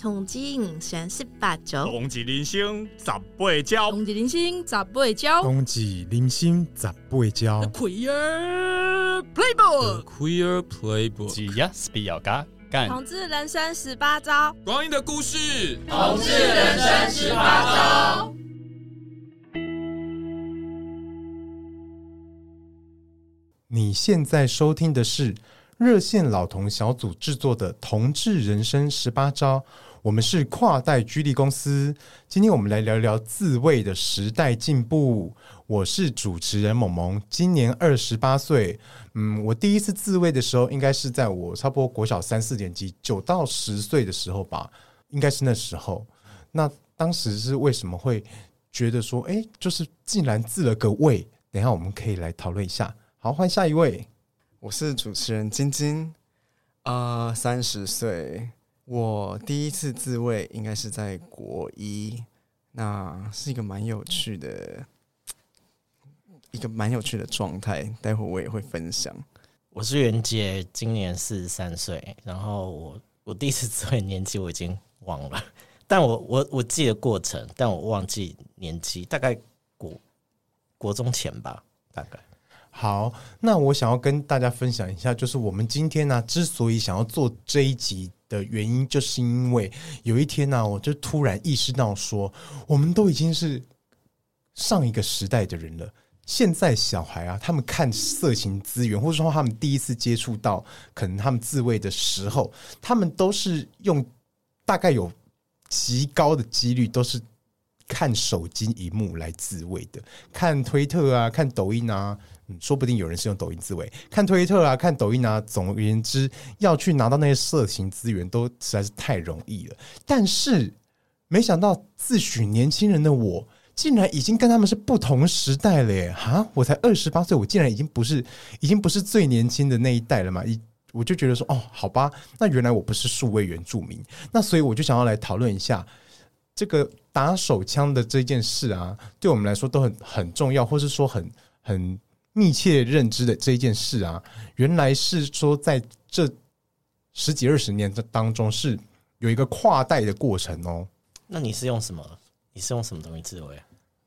同济人生十八招，同济人生十八招，同济人生十八招，同济人生十八招。Queer Playbook，Queer Playbook，只要是比较嘎干。同志人生十八招，光阴的故事，同志人生十八招。你现在收听的是热线老同小组制作的《同志人生十八招》。我们是跨代居力公司，今天我们来聊聊自慰的时代进步。我是主持人萌萌，今年二十八岁。嗯，我第一次自慰的时候，应该是在我差不多国小三四年级，九到十岁的时候吧，应该是那时候。那当时是为什么会觉得说，哎，就是竟然自了个慰？等一下我们可以来讨论一下。好，换下一位，我是主持人晶晶，啊，三十岁。我第一次自慰应该是在国一，那是一个蛮有趣的，一个蛮有趣的状态。待会我也会分享。我是袁杰，今年四十三岁。然后我我第一次自慰年纪我已经忘了，但我我我记得过程，但我忘记年纪，大概国国中前吧，大概。好，那我想要跟大家分享一下，就是我们今天呢、啊，之所以想要做这一集。的原因就是因为有一天呢、我就突然意识到说，我们都已经是上一个时代的人了。现在小孩啊，他们看色情资源，或者说他们第一次接触到可能他们自慰的时候，他们都是用大概有极高的几率都是看手机萤幕来自慰的，看推特啊，看抖音啊。说不定有人是用抖音自慰，看推特啊，看抖音啊。总而言之，要去拿到那些色情资源，都实在是太容易了。但是，没想到自诩年轻人的我，竟然已经跟他们是不同时代了耶！哈，我才二十八岁，我竟然已经不是，已经不是最年轻的那一代了嘛？一我就觉得说，哦，好吧，那原来我不是数位原住民。那所以我就想要来讨论一下这个打手枪的这件事啊，对我们来说都很很重要，或是说很很。密切认知的这一件事啊，原来是说在这十几二十年的当中是有一个跨代的过程哦。那你是用什么？你是用什么东西自慰？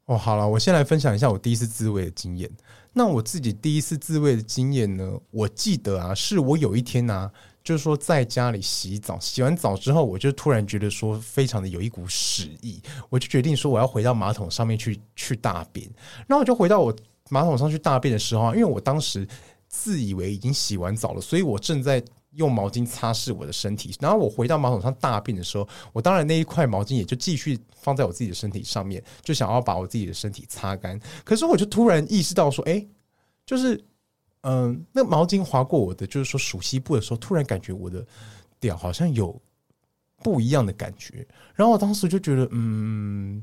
哦，好了，我先来分享一下我第一次自慰的经验。那我自己第一次自慰的经验呢，我记得啊，是我有一天啊，就是说在家里洗澡，洗完澡之后，我就突然觉得说非常的有一股屎意，我就决定说我要回到马桶上面去去大便。然后我就回到我。马桶上去大便的时候，因为我当时自以为已经洗完澡了，所以我正在用毛巾擦拭我的身体。然后我回到马桶上大便的时候，我当然那一块毛巾也就继续放在我自己的身体上面，就想要把我自己的身体擦干。可是我就突然意识到说，哎，就是嗯，那毛巾划过我的，就是说鼠蹊部的时候，突然感觉我的屌好像有不一样的感觉。然后我当时就觉得，嗯。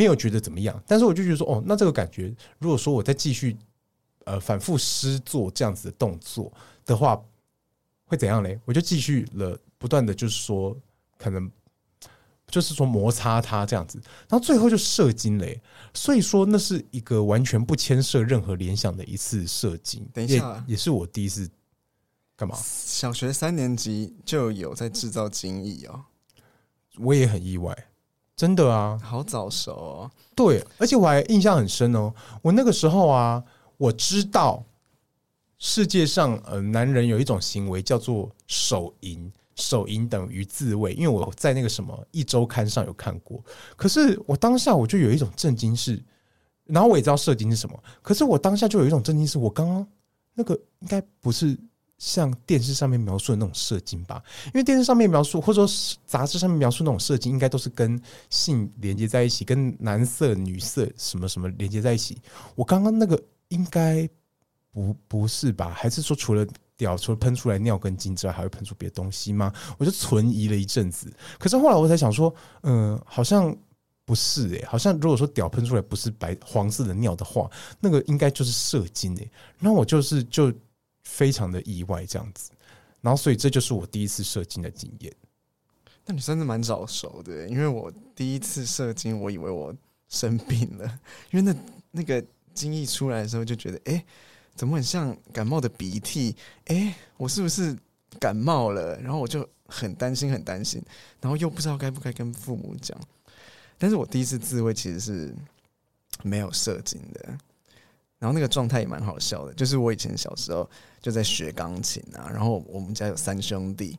没有觉得怎么样，但是我就觉得说，哦，那这个感觉，如果说我再继续，呃，反复施做这样子的动作的话，会怎样嘞？我就继续了，不断的就是说，可能就是说摩擦它这样子，然后最后就射精嘞。所以说，那是一个完全不牵涉任何联想的一次射精。等一下，也，也是我第一次干嘛？小学三年级就有在制造精液哦，我也很意外。真的啊，好早熟哦。对，而且我还印象很深哦。我那个时候啊，我知道世界上呃，男人有一种行为叫做手淫，手淫等于自慰，因为我在那个什么一周刊上有看过。可是我当下我就有一种震惊是，然后我也知道射精是什么，可是我当下就有一种震惊是，我刚刚那个应该不是。像电视上面描述的那种射精吧，因为电视上面描述或者说杂志上面描述那种射精，应该都是跟性连接在一起，跟男色、女色什么什么连接在一起。我刚刚那个应该不不是吧？还是说除了屌，除了喷出来尿跟精之外，还会喷出别的东西吗？我就存疑了一阵子。可是后来我才想说，嗯、好像不是诶、好像如果说屌喷出来不是白黄色的尿的话，那个应该就是射精诶、欸。然后我就是就。非常的意外，这样子，然后所以这就是我第一次射精的经验。那你算是蛮早熟的，因为我第一次射精，我以为我生病了，因为那那个精液出来的时候就觉得，哎，怎么很像感冒的鼻涕？哎，我是不是感冒了，然后我就很担心，很担心，然后又不知道该不该跟父母讲。但是我第一次自慰其实是没有射精的，然后那个状态也蛮好笑的，就是我以前小时候就在学钢琴啊，然后我们家有三兄弟，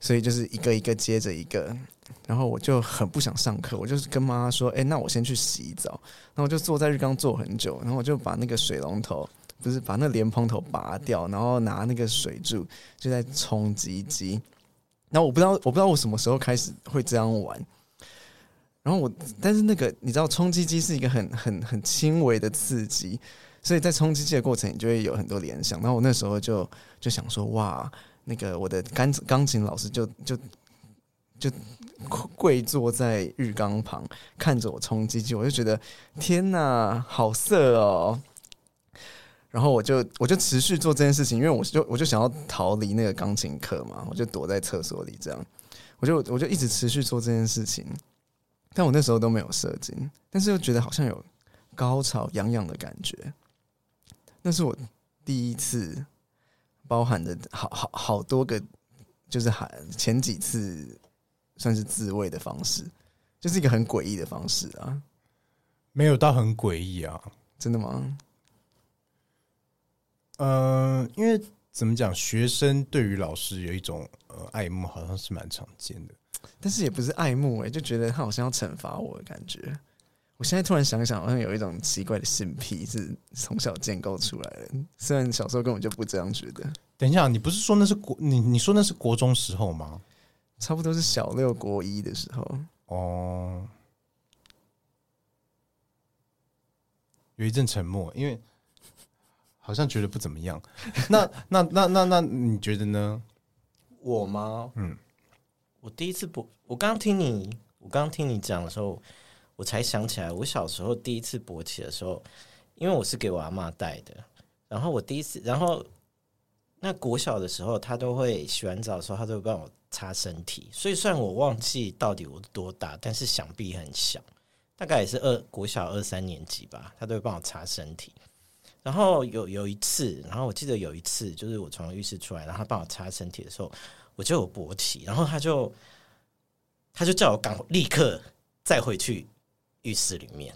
所以就是一个一个接着一个，然后我就很不想上课，我就是跟妈妈说：“哎，那我先去洗澡。”然后我就坐在浴缸坐很久，然后我就把那个水龙头。不是把那莲蓬头拔掉，然后拿那个水柱就在冲鸡鸡。然后我不知道，我不知道我什么时候开始会这样玩。然后我，但是那个你知道，冲击机是一个很很很轻微的刺激，所以在冲击机的过程，你就会有很多联想。然后我那时候就就想说，哇，那个我的钢钢琴老师就就就跪坐在浴缸旁看着我冲鸡鸡，我就觉得天哪，好色哦！然后我就我就持续做这件事情，因为我就我就想要逃离那个钢琴课嘛，我就躲在厕所里这样，我就我就一直持续做这件事情，但我那时候都没有射精，但是又觉得好像有高潮痒痒的感觉，那是我第一次，包含的好好好多个，就是还前几次算是自慰的方式，就是一个很诡异的方式啊，没有到很诡异啊，真的吗？呃，因为怎么讲，学生对于老师有一种呃爱慕，好像是蛮常见的，但是也不是爱慕哎、欸，就觉得他好像要惩罚我的感觉。我现在突然想想，好像有一种奇怪的性癖是从小建构出来的，虽然小时候根本就不这样觉得。等一下，你不是说那是国你你说那是国中时候吗？差不多是小六国一的时候哦。有一阵沉默，因为。好像觉得不怎么样，那那那那那你觉得呢？我吗？嗯，我第一次勃，我刚听你，我刚听你讲的时候，我才想起来，我小时候第一次勃起的时候，因为我是给我阿嬷带的，然后我第一次，然后那国小的时候，他都会洗完澡的时候，他都会帮我擦身体，所以虽然我忘记到底我多大，但是想必很小，大概也是二国小二三年级吧，他都会帮我擦身体。然后有有一次，然后我记得有一次，就是我从浴室出来，然后他帮我擦身体的时候，我就有勃起，然后他就他就叫我赶立刻再回去浴室里面，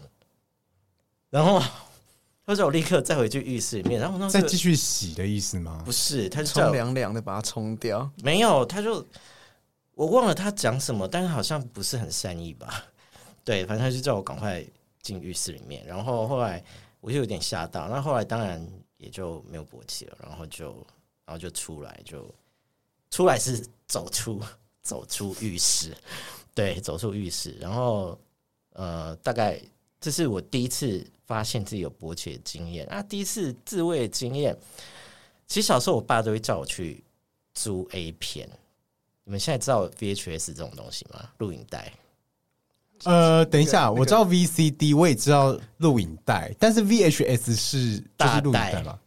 然后他叫我立刻再回去浴室里面，然后那再继续洗的意思吗？不是，他就冲凉凉的把它冲掉，没有，他就我忘了他讲什么，但是好像不是很善意吧？对，反正他就叫我赶快进浴室里面，然后后来。我就有点吓到，那后来当然也就没有勃起了，然后就然后就出来，就出来是走出 走出浴室，对，走出浴室，然后呃，大概这是我第一次发现自己有勃起的经验。啊，第一次自慰的经验。其实小时候我爸都会叫我去租 A 片，你们现在知道 VHS 这种东西吗？录影带。呃，等一下，那个、我知道 VCD，我也知道录影带，但是 VHS 是就是录影带嘛，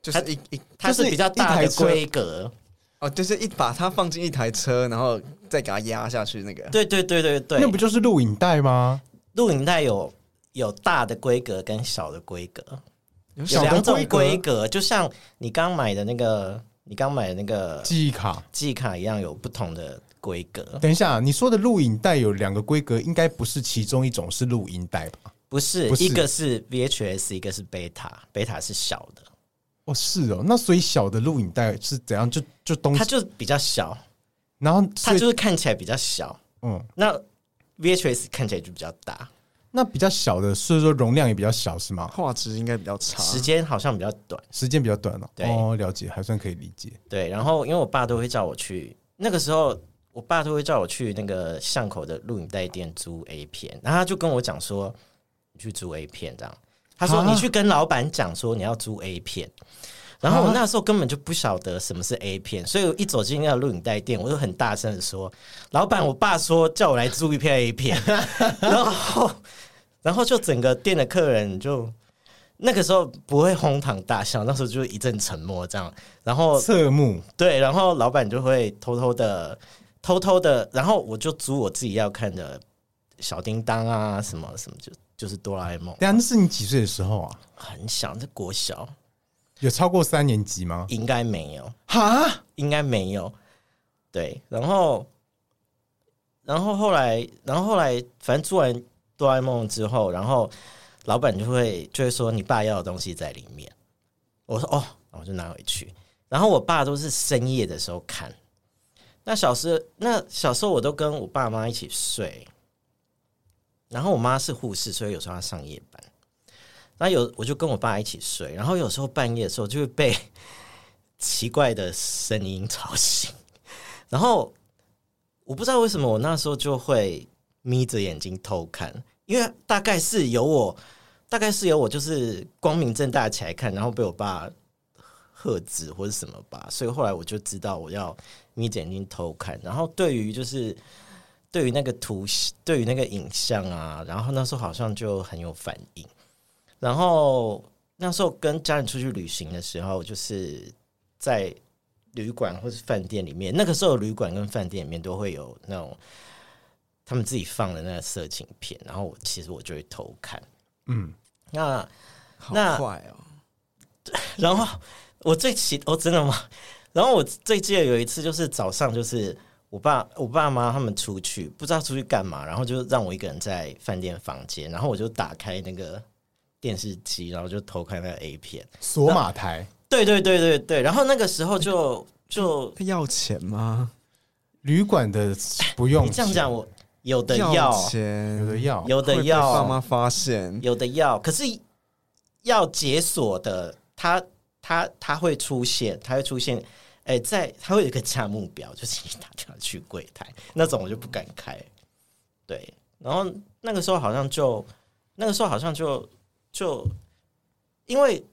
就是一一它是比较大的规格哦，就是一把它放进一台车，然后再给它压下去那个。对对对对对，那不就是录影带吗？录影带有有大的规格跟小的规格，有两种规格，就像你刚买的那个，你刚买的那个记忆卡，记忆卡一样，有不同的。规格，等一下，你说的录影带有两个规格，应该不是其中一种是录音带吧？不是，不是，一个是 VHS，一个是贝塔，贝塔是小的。哦，是哦，那所以小的录影带是怎样？就就东西，它就比较小，然后它就是看起来比较小。嗯，那 VHS 看起来就比较大。那比较小的，所以说容量也比较小，是吗？画质应该比较差，时间好像比较短，时间比较短哦。对哦，了解，还算可以理解。对，然后因为我爸都会叫我去，那个时候。我爸都会叫我去那个巷口的录影带店租 A 片，然后他就跟我讲说：“你去租 A 片这样。”他说：“你去跟老板讲说你要租 A 片。”然后我那时候根本就不晓得什么是 A 片，所以我一走进那个录影带店，我就很大声的说：“老板，我爸说叫我来租一片 A 片。”然后，然后就整个店的客人就那个时候不会哄堂大笑，那时候就一阵沉默这样。然后侧目对，然后老板就会偷偷的。偷偷的，然后我就租我自己要看的小叮当啊，什么什么就就是哆啦 A 梦。对啊，那是你几岁的时候啊？很小，在国小。有超过三年级吗？应该没有，哈，应该没有。对，然后，然后后来，然后后来，反正做完哆啦 A 梦之后，然后老板就会就会说你爸要的东西在里面。我说哦，我就拿回去。然后我爸都是深夜的时候看。那小时候，那小时候我都跟我爸妈一起睡。然后我妈是护士，所以有时候要上夜班。然后有我就跟我爸一起睡，然后有时候半夜的时候就会被 奇怪的声音吵醒。然后我不知道为什么我那时候就会眯着眼睛偷看，因为大概是有我，大概是有我就是光明正大起来看，然后被我爸喝止或者什么吧，所以后来我就知道我要眯着眼睛偷看。然后对于就是对于那个图，对于那个影像啊，然后那时候好像就很有反应。然后那时候跟家人出去旅行的时候，就是在。旅馆或是饭店里面，那个时候旅馆跟饭店里面都会有那种他们自己放的那个色情片，然后我其实我就会偷看，嗯，那好坏哦，然后我最奇，哦，真的吗？然后我最记得有一次就是早上，就是我爸我爸妈他们出去，不知道出去干嘛，然后就让我一个人在饭店房间，然后我就打开那个电视机，然后就偷看那个 A 片，索马台。对对对对对，然后那个时候就就要钱吗？旅馆的不用。你这样讲，我有的要，要钱，有的要，有的要，爸妈发现有的要，可是要解锁的，他他他会出现，他会出现，哎，在他会有一个价目表，就是你打电话去柜台那种，我就不敢开。对，然后那个时候好像就那个时候好像就就因为。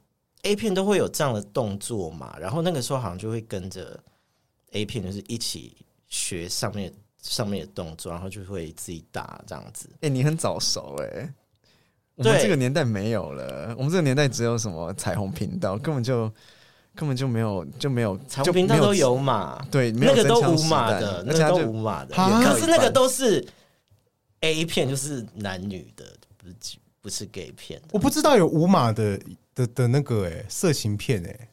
A 片都会有这样的动作嘛，然后那个时候好像就会跟着 A 片，就是一起学上面上面的动作，然后就会自己打这样子。哎、欸，你很早熟哎、欸，我们这个年代没有了，我们这个年代只有什么彩虹频道，根本就根本就没有就没有彩虹频道都有码，对，那个都无码的，那个都无码的，可是那个都是 A 片，就是男女的，不是不是 gay 片。我不知道有无码的。的的那个哎、欸，色情片哎、欸，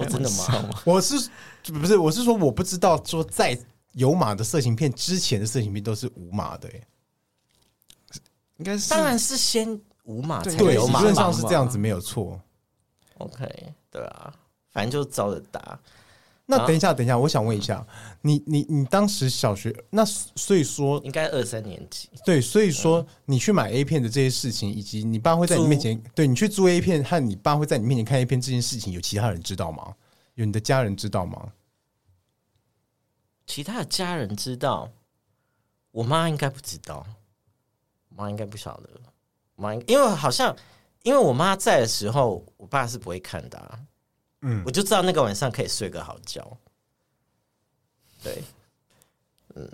哦，真的吗？我是不是我是说我不知道说在有码的色情片之前的色情片都是无码的应该是当然是先无码才有码，理论上是这样子没有错。OK，对啊，反正就照着打。那等一下，等一下，我想问一下，你你你当时小学那所以说应该二三年级对，所以说你去买 A 片的这些事情，以及你爸会在你面前对你去租 A 片和你爸会在你面前看 A 片这件事情，有其他人知道吗？有你的家人知道吗？其他的家人知道，我妈应该不知道，我妈应该不晓得，我妈因为好像因为我妈在的时候，我爸是不会看的啊。嗯，我就知道那个晚上可以睡个好觉。对，嗯，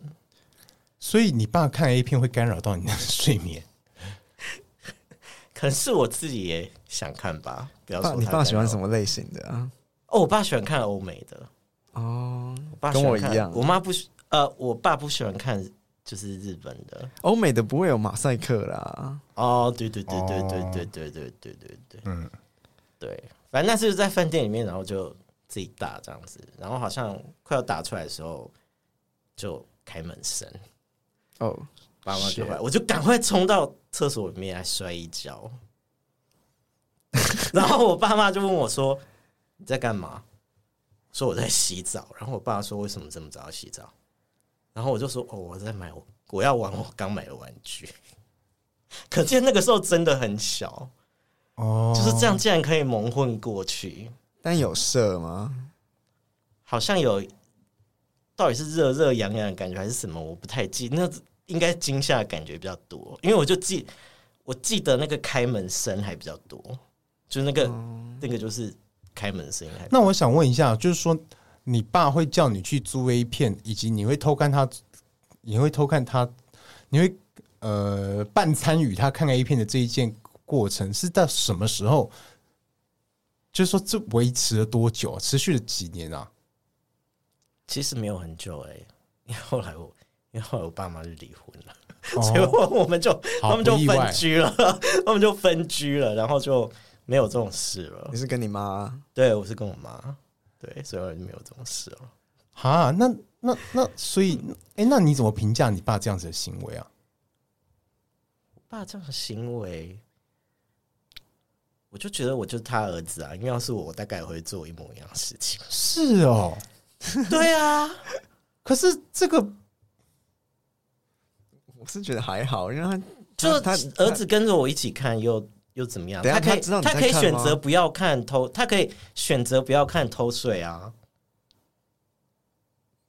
所以你爸看 A 片会干扰到你的睡眠？可能是我自己也想看吧。不要说你爸喜欢什么类型的啊？哦，我爸喜欢看欧美的。哦，我爸跟我一样。我妈不喜，呃，我爸不喜欢看就是日本的。欧美的不会有马赛克啦。哦，对对对对对对对对对对对对，嗯，对。反正那是在饭店里面，然后就自己打这样子，然后好像快要打出来的时候，就开门声哦，爸妈就来，我就赶快冲到厕所里面来摔一跤，然后我爸妈就问我说：“你在干嘛？”说我在洗澡，然后我爸说：“为什么这么早要洗澡？”然后我就说：“哦，我在买我我要玩我刚买的玩具。”可见那个时候真的很小。哦，就是这样，竟然可以蒙混过去。但有射吗？好像有，到底是热热痒痒的感觉还是什么？我不太记。那应该惊吓的感觉比较多，因为我就记，我记得那个开门声还比较多，就是那个、嗯、那个就是开门声。那我想问一下，就是说你爸会叫你去租 A 片，以及你会偷看他，你会偷看他，你会呃半参与他看 A 片的这一件。过程是到什么时候？就是说，这维持了多久？啊持续了几年啊？其实没有很久哎、欸，因为后来我，因为后来我爸妈就离婚了，哦、所以我们就他们就分居了，他 们就分居了，然后就没有这种事了你。是跟你妈？对，我是跟我妈，对，所以我就没有这种事了。哈，那那那，所以，哎、欸，那你怎么评价你爸这样子的行为啊？我爸这样的行为，我就觉得我就是他儿子啊，因为要是我，我大概也会做一模一样的事情。是哦，对啊，可是这个，我是觉得还好，因为他就他儿子跟着我一起看又，又又怎么样？他可以，他，他可以选择不要看偷，他可以选择不要看偷税啊。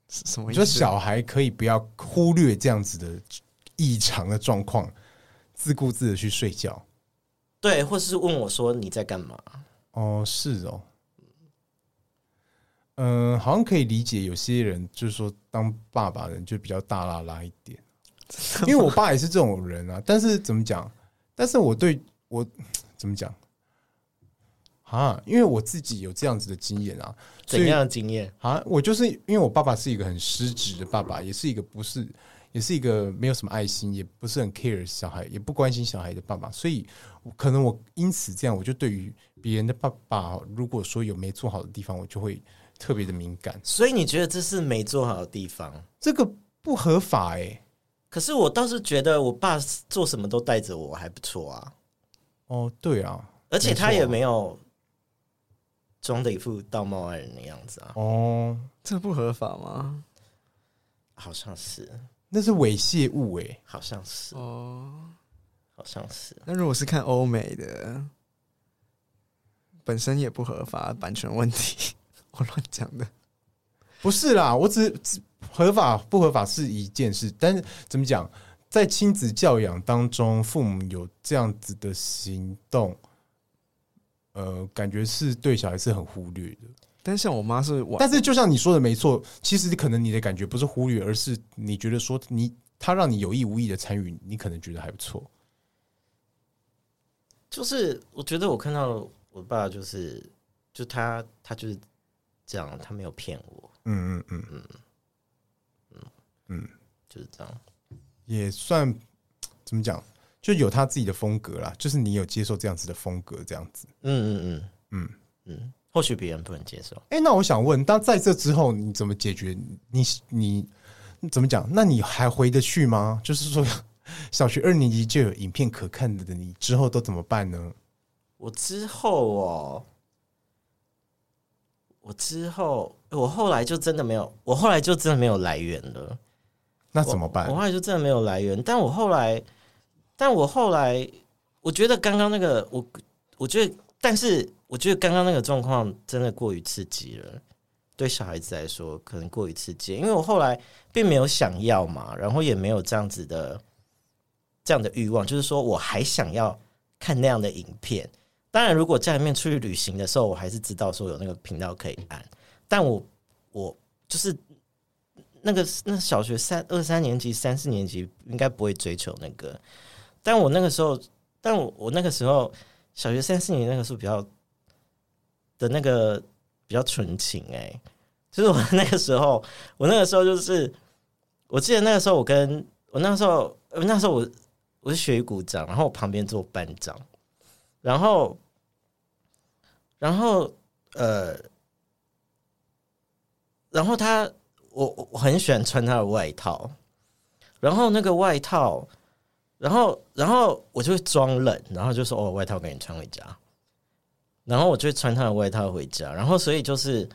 什么？你说小孩可以不要忽略这样子的异常的状况，自顾自的去睡觉？对，或是问我说你在干嘛？哦，是哦。嗯、呃，好像可以理解，有些人就是说当爸爸的人就比较大啦啦一点，因为我爸也是这种人啊。但是怎么讲？但是我对我 怎么讲？啊，因为我自己有这样子的经验啊，怎样的经验啊？我就是因为我爸爸是一个很失职的爸爸，也是一个不是，也是一个没有什么爱心，也不是很 care 小孩，也不关心小孩的爸爸，所以可能我因此这样，我就对于别人的爸爸，如果说有没做好的地方，我就会特别的敏感。所以你觉得这是没做好的地方？这个不合法哎、欸。可是我倒是觉得我爸做什么都带着我，还不错啊。哦，对啊，而且他也没有。装的一副道貌岸然的样子啊！哦，这不合法吗？好像是，那是猥亵物哎，好像是哦，好像是。那如果是看欧美的，本身也不合法，版权问题，我乱讲的。不是啦，我只只合法不合法是一件事，但是怎么讲，在亲子教养当中，父母有这样子的行动。呃，感觉是对小孩是很忽略的，但像我妈是，但是就像你说的没错，其实可能你的感觉不是忽略，而是你觉得说你他让你有意无意的参与，你可能觉得还不错。就是我觉得我看到我爸就是，就他他就是这样，他没有骗我。嗯嗯嗯嗯嗯嗯，就是这样，也算 怎么讲？就有他自己的风格啦，就是你有接受这样子的风格，这样子。嗯嗯嗯嗯嗯，或许别人不能接受。哎、欸，那我想问，当在这之后，你怎么解决？你你，你怎么讲？那你还回得去吗？就是说，小学二年级就有影片可看的，你之后都怎么办呢？我之后哦，我之后，我后来就真的没有，我后来就真的没有来源了。那怎么办？我，我后来就真的没有来源，但我后来。但我后来，我觉得刚刚那个，我我觉得，但是我觉得刚刚那个状况真的过于刺激了，对小孩子来说可能过于刺激，因为我后来并没有想要嘛，然后也没有这样子的这样的欲望，就是说我还想要看那样的影片。当然，如果家里面出去旅行的时候，我还是知道说有那个频道可以按，但我我就是那个那小学三二三年级、三四年级应该不会追求那个。但我那个时候，但我我那个时候小学三四年那个时候比较的那个比较纯情哎、就是我那个时候，我那个时候就是，我记得那个时候我跟我那时候，那时候我我是学鼓掌，然后我旁边做班长，然后然后呃，然后他我我很喜欢穿他的外套，然后那个外套。然后，然后我就会装冷，然后就说：“哦，外套给你穿回家。”然后我就会穿他的外套回家。然后，所以就是，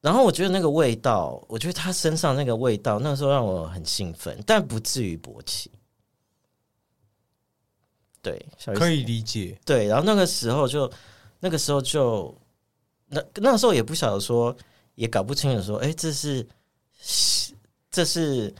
然后我觉得那个味道，我觉得他身上那个味道，那时候让我很兴奋，但不至于勃起。对，可以理解。对，然后那个时候就，那个时候就，那那时候也不晓得说，也搞不清楚说，哎，这是，这是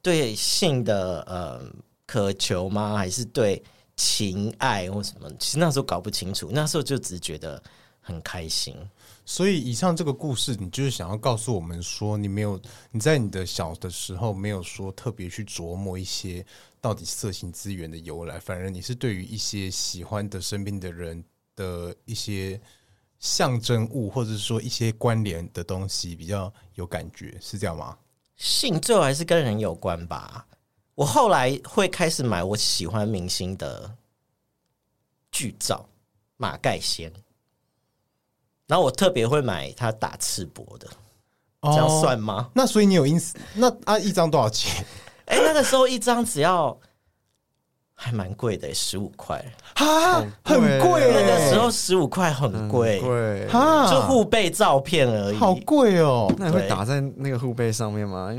对性的，呃。渴求吗？还是对情爱或什么？其实那时候搞不清楚，那时候就只觉得很开心。所以以上这个故事，你就是想要告诉我们说，你没有你在你的小的时候没有说特别去琢磨一些到底色情资源的由来，反而你是对于一些喜欢的身边的人的一些象征物，或者是说一些关联的东西比较有感觉，是这样吗？性最后还是跟人有关吧。我后来会开始买我喜欢明星的剧照，马盖先，然后我特别会买他打赤膊的，这样算吗？哦、那所以你有因此那啊一张多少钱？哎、欸，那个时候一张只要还蛮贵的，十五块哈，很贵。那个时候十五块很贵，贵哈，就护背照片而已，好贵哦。那你会打在那个护背上面吗？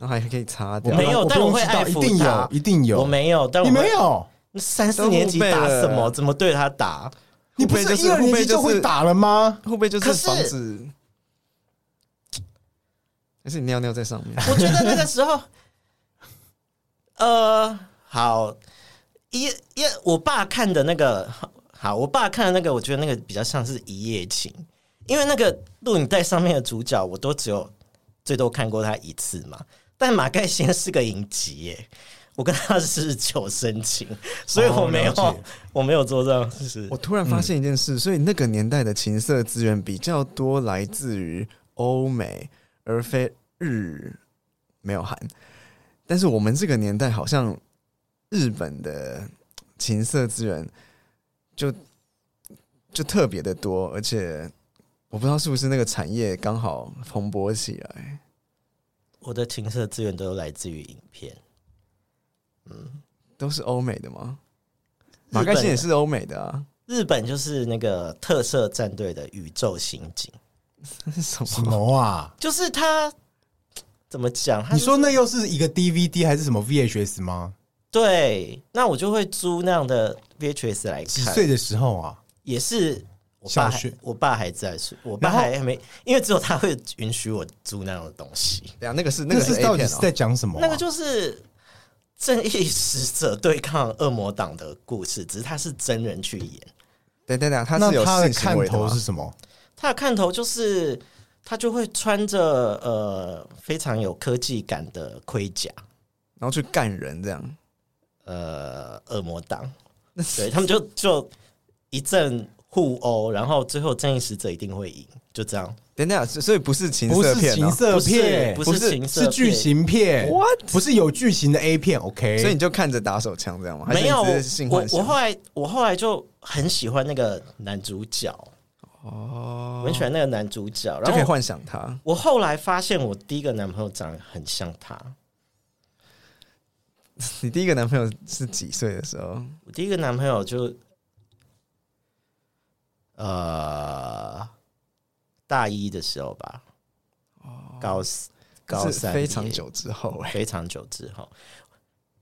然后还可以擦掉？没有，但我会爱抚他，一定有，一定有。我没有，但我你没有。三四年级打什么？怎么对他打？你不是一二年级就会打了吗？护背就是防止。还是你尿尿在上面？我觉得那个时候，呃，好，一一我爸看的那个，好，我爸看的那个，我觉得那个比较像是一夜情，因为那个录影带上面的主角，我都只有最多看过他一次嘛。但马盖先是个影集耶。我跟他是日久生情，所以我没有，哦、我没有做这样。是我突然发现一件事，嗯、所以那个年代的情色资源比较多来自于欧美，而非日，没有韩。但是我们这个年代好像日本的情色资源就就特别的多，而且我不知道是不是那个产业刚好蓬勃起来。我的情色资源都来自于影片。嗯，都是欧美的吗？马盖先也是欧美的啊。日本就是那个特色战队的宇宙刑警，什么什么啊？就是他怎么讲？你说那又是一个 DVD 还是什么 VHS 吗？对，那我就会租那样的 VHS 来看。几岁的时候啊？也是我爸，我爸还在，我爸还还没，因为只有他会允许我租那样的东西。对啊，那个是那个是到底是在讲什么？那个就是。正义使者对抗恶魔党的故事，只是他是真人去演。等等等，他是有他的看头是什么？他的看头就是他就会穿着呃非常有科技感的盔甲，然后去干人这样。呃，恶魔党，对他们就就一阵互殴，然后最后正义使者一定会赢，就这样。等等，所以不是情色片，情色片不是情色，是剧情片。What？不是有剧情的 A 片？OK？所以你就看着打手枪这样吗？没有，我我后来我后来就很喜欢那个男主角哦，我很喜欢那个男主角，然后就可以幻想他。我后来发现，我第一个男朋友长得很像他。你第一个男朋友是几岁的时候？我第一个男朋友就呃。大一的时候吧，哦，高四、高三，非常久之后，非常久之后，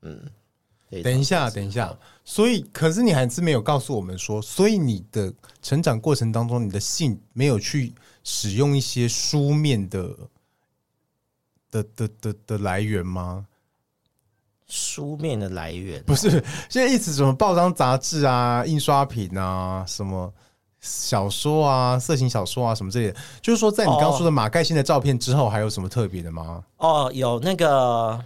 嗯，等一下，等一下，所以，可是你还是没有告诉我们说，所以你的成长过程当中，你的性没有去使用一些书面的的的的的来源吗？书面的来源不是，现在一直什么报章杂志啊、印刷品啊什么。小说啊，色情小说啊，什么之类的，就是说，在你刚刚说的马盖先的照片之后，还有什么特别的吗？哦，有那个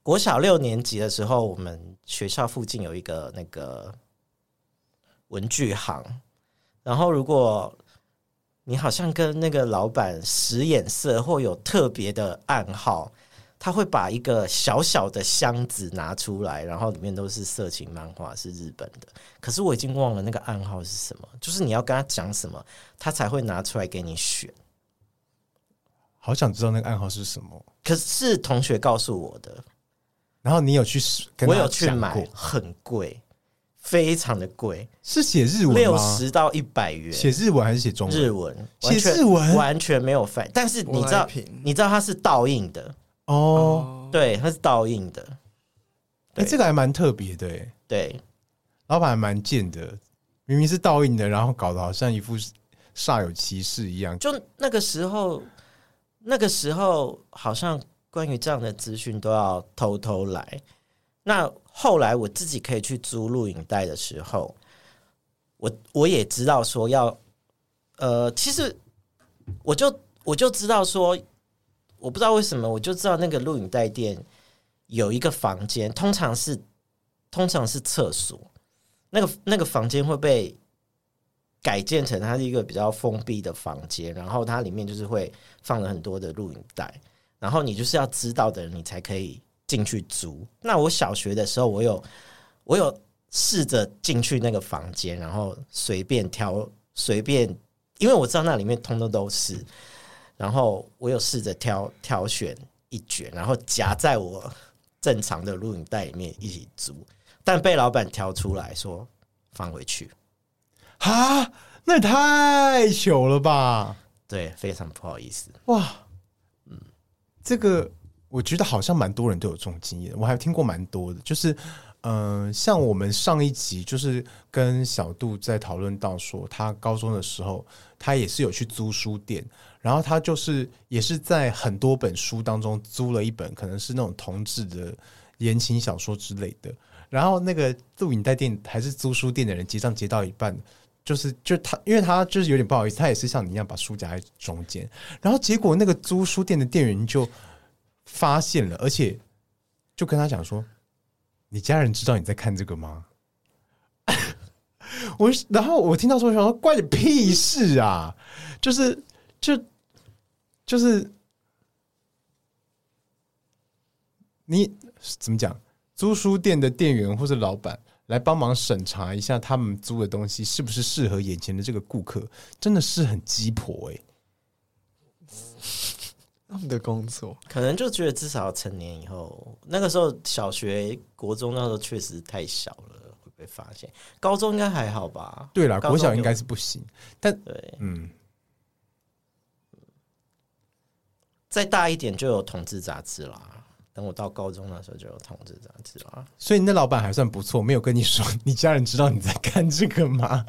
国小六年级的时候，我们学校附近有一个那个文具行，然后如果你好像跟那个老板使眼色，或有特别的暗号。他会把一个小小的箱子拿出来，然后里面都是色情漫画，是日本的。可是我已经忘了那个暗号是什么，就是你要跟他讲什么，他才会拿出来给你选。好想知道那个暗号是什么。可是同学告诉我的，然后你有去跟他？我有去买，很贵，非常的贵。是写日文吗？六十到一百元。写日文还是写中文？日文，写日文完全没有翻。但是你知道，你知道它是倒印的。哦，对，它是倒印的。哎、欸，这个还蛮特别的，哎，对，老板还蛮贱的，明明是倒印的，然后搞得好像一副煞有其事一样。就那个时候，那个时候好像关于这样的资讯都要偷偷来。那后来我自己可以去租录影带的时候，我我也知道说要，呃，其实我就我就知道说。我不知道为什么，我就知道那个录影带店有一个房间，通常是通常是厕所，那个那个房间会被改建成它是一个比较封闭的房间，然后它里面就是会放了很多的录影带，然后你就是要知道的人，你才可以进去租。那我小学的时候，我有我有试着进去那个房间，然后随便挑，随便，因为我知道那里面通通都是。然后我有试着挑挑选一卷，然后夹在我正常的录影带里面一起租，但被老板挑出来说放回去。哈，那也太糗了吧？对，非常不好意思。哇，嗯，这个我觉得好像蛮多人都有这种经验，我还听过蛮多的，就是。嗯、呃，像我们上一集就是跟小杜在讨论到说，他高中的时候，他也是有去租书店，然后他就是也是在很多本书当中租了一本，可能是那种同志的言情小说之类的。然后那个录影带店还是租书店的人结账结到一半，就是就他，因为他就是有点不好意思，他也是像你一样把书夹在中间，然后结果那个租书店的店员就发现了，而且就跟他讲说。你家人知道你在看这个吗？我然后我听到说，说关你屁事啊！就是就就是你怎么讲？租书店的店员或者老板来帮忙审查一下他们租的东西是不是适合眼前的这个顾客，真的是很鸡婆哎、欸。他们的工作可能就觉得至少成年以后，那个时候小学、国中那时候确实太小了，会被发现。高中应该还好吧？对啦，国小应该是不行。但对，嗯，再大一点就有统治杂志啦。等我到高中的时候就有统治杂志啦。所以你那老板还算不错，没有跟你说你家人知道你在看这个吗？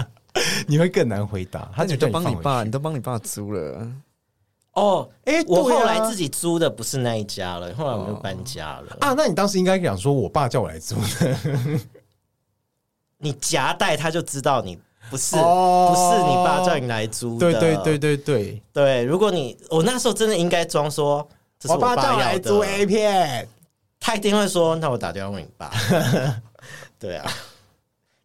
你会更难回答。他就都帮你爸，你都帮你爸租了。哦，哎、欸，我后来自己租的不是那一家了，后来我们就搬家了、哦、啊。那你当时应该讲说，我爸叫我来租的。你夹带他就知道你不是、哦、不是你爸叫你来租的。对对对对对对。如果你我那时候真的应该装说这是我爸要的，来租 A 片，他一定会说，那我打电话问你爸。对啊，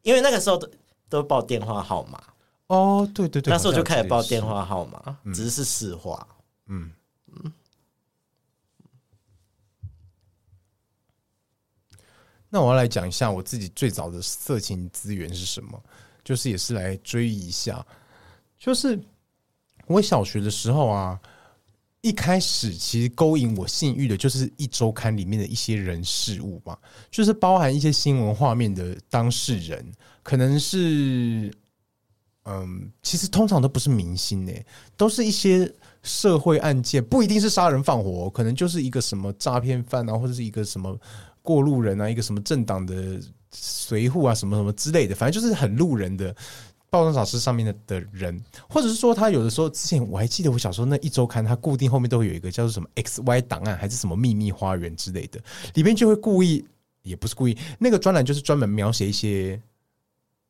因为那个时候都都报电话号码。哦，对对对，那时候就开始报电话号码，嗯、只是是实话。嗯嗯，那我要来讲一下我自己最早的色情资源是什么，就是也是来追忆一下，就是我小学的时候啊，一开始其实勾引我性欲的就是一周刊里面的一些人事物嘛，就是包含一些新闻画面的当事人，可能是嗯，其实通常都不是明星呢、都是一些。社会案件不一定是杀人放火，可能就是一个什么诈骗犯啊，或者是一个什么过路人啊，一个什么政党的随扈啊，什么什么之类的，反正就是很路人的报章杂志上面的的人，或者是说他有的时候，之前我还记得我小时候那一周刊，他固定后面都会有一个叫做什么 X Y 档案，还是什么秘密花园之类的，里面就会故意，也不是故意，那个专栏就是专门描写一些。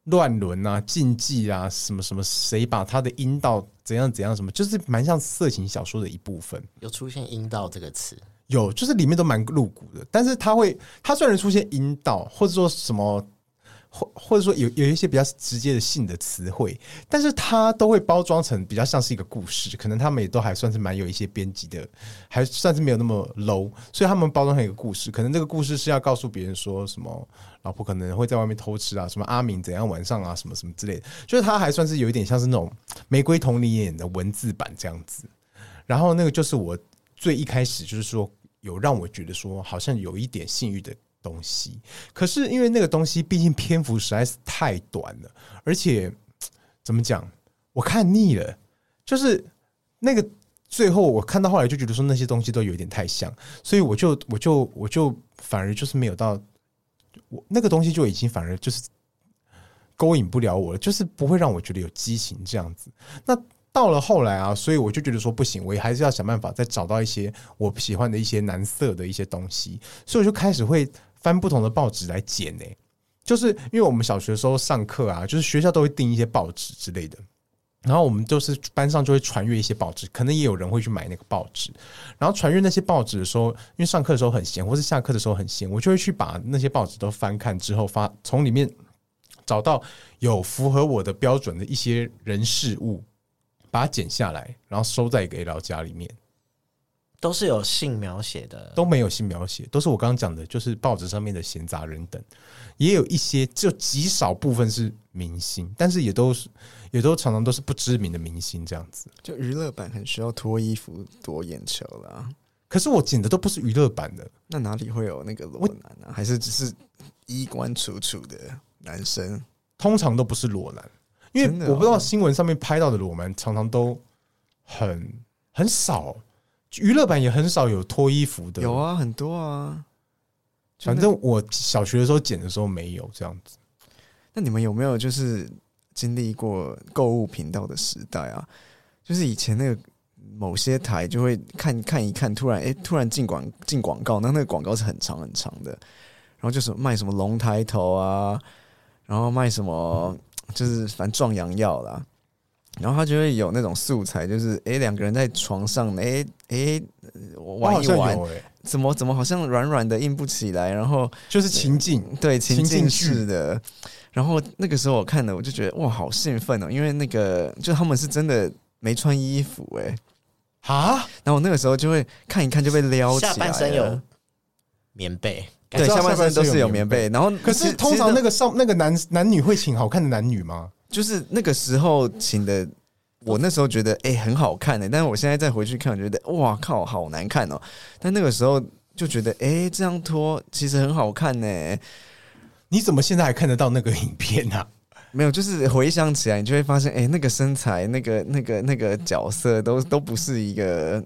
乱伦啊，禁忌啊，什么什么，谁把他的阴道怎样怎样，什么，就是蛮像色情小说的一部分。有出现阴道这个词？有，就是里面都蛮露骨的。但是他会，他虽然出现阴道，或者说什么。或或者说有有一些比较直接的性的词汇，但是他都会包装成比较像是一个故事，可能他们也都还算是蛮有一些编辑的，还算是没有那么 low，所以他们包装成一个故事，可能这个故事是要告诉别人说什么老婆可能会在外面偷吃啊，什么阿明怎样晚上啊，什么什么之类的，就是他还算是有一点像是那种玫瑰瞳铃眼的文字版这样子，然后那个就是我最一开始就是说有让我觉得说好像有一点性欲的。东西，可是因为那个东西毕竟篇幅实在是太短了，而且怎么讲，我看腻了。就是那个最后我看到后来就觉得说那些东西都有点太像，所以我就我就我就反而就是没有到我那个东西就已经反而就是勾引不了我了，就是不会让我觉得有激情这样子。那到了后来啊，所以我就觉得说不行，我还是要想办法再找到一些我喜欢的一些男色的一些东西，所以我就开始会。翻不同的报纸来捡呢，就是因为我们小学的时候上课啊，就是学校都会订一些报纸之类的，然后我们就是班上就会传阅一些报纸，可能也有人会去买那个报纸，然后传阅那些报纸的时候，因为上课的时候很闲，或是下课的时候很闲，我就会去把那些报纸都翻看之后，发从里面找到有符合我的标准的一些人事物，把它剪下来，然后收在一个 L 夹里面。都是有性描写的，都没有性描写，都是我刚刚讲的，就是报纸上面的闲杂人等，也有一些就极少部分是明星，但是也都是也都常常都是不知名的明星这样子。就娱乐版很需要脱衣服夺眼球啦，可是我剪的都不是娱乐版的，那哪里会有那个裸男呢、啊？还是只是衣冠楚楚的男生？通常都不是裸男，因为我不知道新闻上面拍到的裸男常常都很很少。娱乐版也很少有脱衣服的，有啊，很多啊。反正我小学的时候剪的时候没有这样子。那你们有没有就是经历过购物频道的时代啊？就是以前那个某些台就会看看一看，突然哎、欸，突然进广进广告，那那个广告是很长很长的，然后就是卖什么龙抬头啊，然后卖什么就是反正壮阳药啦。然后他就会有那种素材，就是哎，两个人在床上，哎哎，玩一玩，怎么怎么好像软软的硬不起来，然后就是情境，对情境式的。然后那个时候我看了，我就觉得哇，好兴奋哦，因为那个就他们是真的没穿衣服哎，啊，然后我那个时候就会看一看就被撩起来，下半身有棉被，对，下半身都是有棉被。然后可是通常那个上那个男男女会请好看的男女吗？就是那个时候请的，我那时候觉得哎、欸、很好看的、欸，但是我现在再回去看，我觉得哇靠，好难看哦、喔。但那个时候就觉得哎、欸，这样脱其实很好看呢、欸。你怎么现在还看得到那个影片啊？没有，就是回想起来，你就会发现哎、欸，那个身材、那个、那个、那个角色都都不是一个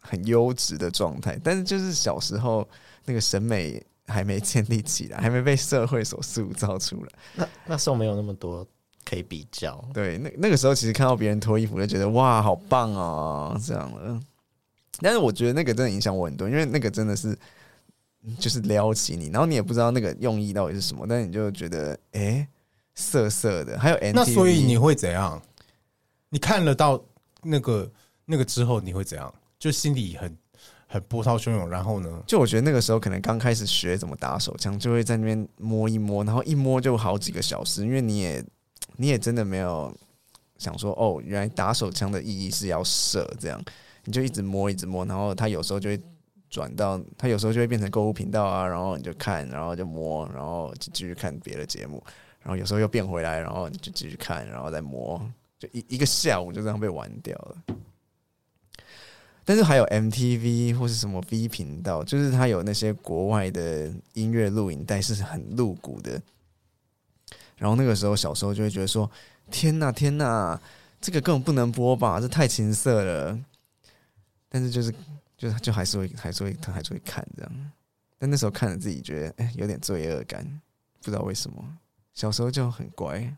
很优质的状态。但是就是小时候那个审美还没建立起来，还没被社会所塑造出来。那那时候没有那么多。可以比较，对，那那个时候其实看到别人脱衣服就觉得哇，好棒哦，这样的。但是我觉得那个真的影响我很多，因为那个真的是就是撩起你，然后你也不知道那个用意到底是什么，但你就觉得哎、欸，色色的。还有那所以你会怎样？你看了到那个那个之后，你会怎样？就心里很很波涛汹涌。然后呢？就我觉得那个时候可能刚开始学怎么打手枪，就会在那边摸一摸，然后一摸就好几个小时，因为你也。你也真的没有想说哦，原来打手枪的意义是要射这样，你就一直摸一直摸，然后他有时候就会转到，他有时候就会变成购物频道啊，然后你就看，然后就摸，然后就继续看别的节目，然后有时候又变回来，然后你就继续看，然后再摸，就一一个下午就这样被玩掉了。但是还有 MTV 或是什么 V 频道，就是他有那些国外的音乐录影带是很露骨的。然后那个时候小时候就会觉得说：“天哪，天哪，这个根本不能播吧，这太情色了。”但是就是就就还是会还是会他还是会看这样。但那时候看着自己觉得哎有点罪恶感，不知道为什么。小时候就很乖。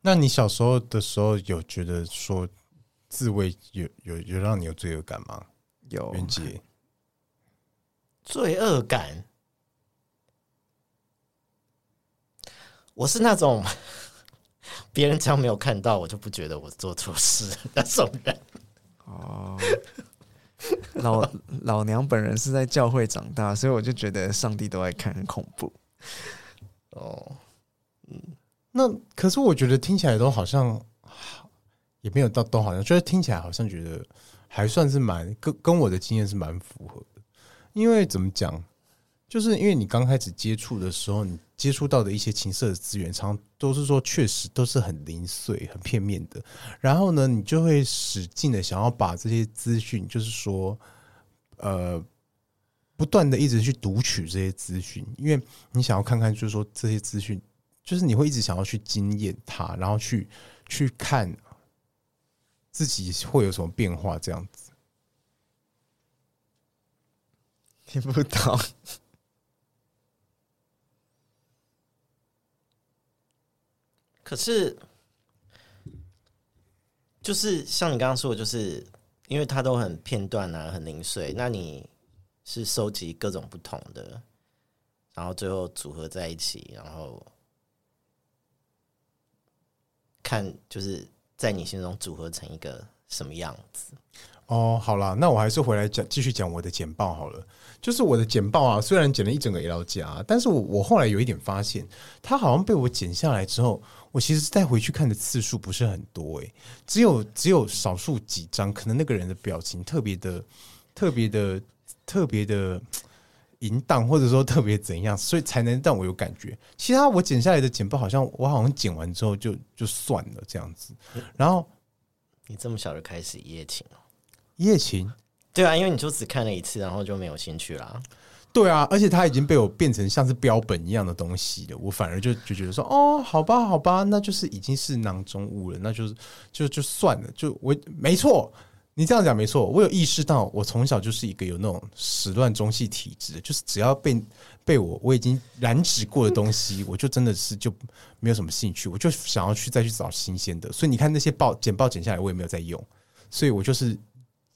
那你小时候的时候有觉得说自慰有有有让你有罪恶感吗？有，元杰，罪恶感。我是那种 别人只要没有看到，我就不觉得我做错事那种人。哦，老老娘本人是在教会长大，所以我就觉得上帝都爱看，很恐怖。哦，嗯，那可是我觉得听起来都好像也没有到都好像，就是听起来好像觉得还算是蛮跟跟我的经验是蛮符合的，因为怎么讲？就是因为你刚开始接触的时候，你接触到的一些情色的资源，常都是说确实都是很零碎、很片面的。然后呢，你就会使劲的想要把这些资讯，就是说，呃，不断的一直去读取这些资讯，因为你想要看看，就是说这些资讯，就是你会一直想要去经验它，然后去去看自己会有什么变化，这样子。听不懂。可是，就是像你刚刚说的，就是因为它都很片段啊，很零碎。那你是收集各种不同的，然后最后组合在一起，然后看就是在你心中组合成一个什么样子？哦，好了，那我还是回来讲，继续讲我的简报好了。就是我的简报啊，虽然剪了一整个 L 加，但是我我后来有一点发现，它好像被我剪下来之后，我其实再回去看的次数不是很多诶、只有只有少数几张，可能那个人的表情特别的、特别的、特别的淫荡，或者说特别怎样，所以才能让我有感觉。其他我剪下来的剪报，好像我好像剪完之后就就算了这样子。然后你这么小就开始一夜情了？一夜情，对啊，因为你就只看了一次，然后就没有兴趣啦。对啊，而且它已经被我变成像是标本一样的东西了，我反而就就觉得说，哦，好吧，好吧，那就是已经是囊中物了，那就是就就算了，就我没错，你这样讲没错，我有意识到，我从小就是一个有那种始乱终弃体质，就是只要被被我我已经染指过的东西，我就真的是就没有什么兴趣，我就想要去再去找新鲜的，所以你看那些报简报剪下来，我也没有在用，所以我就是。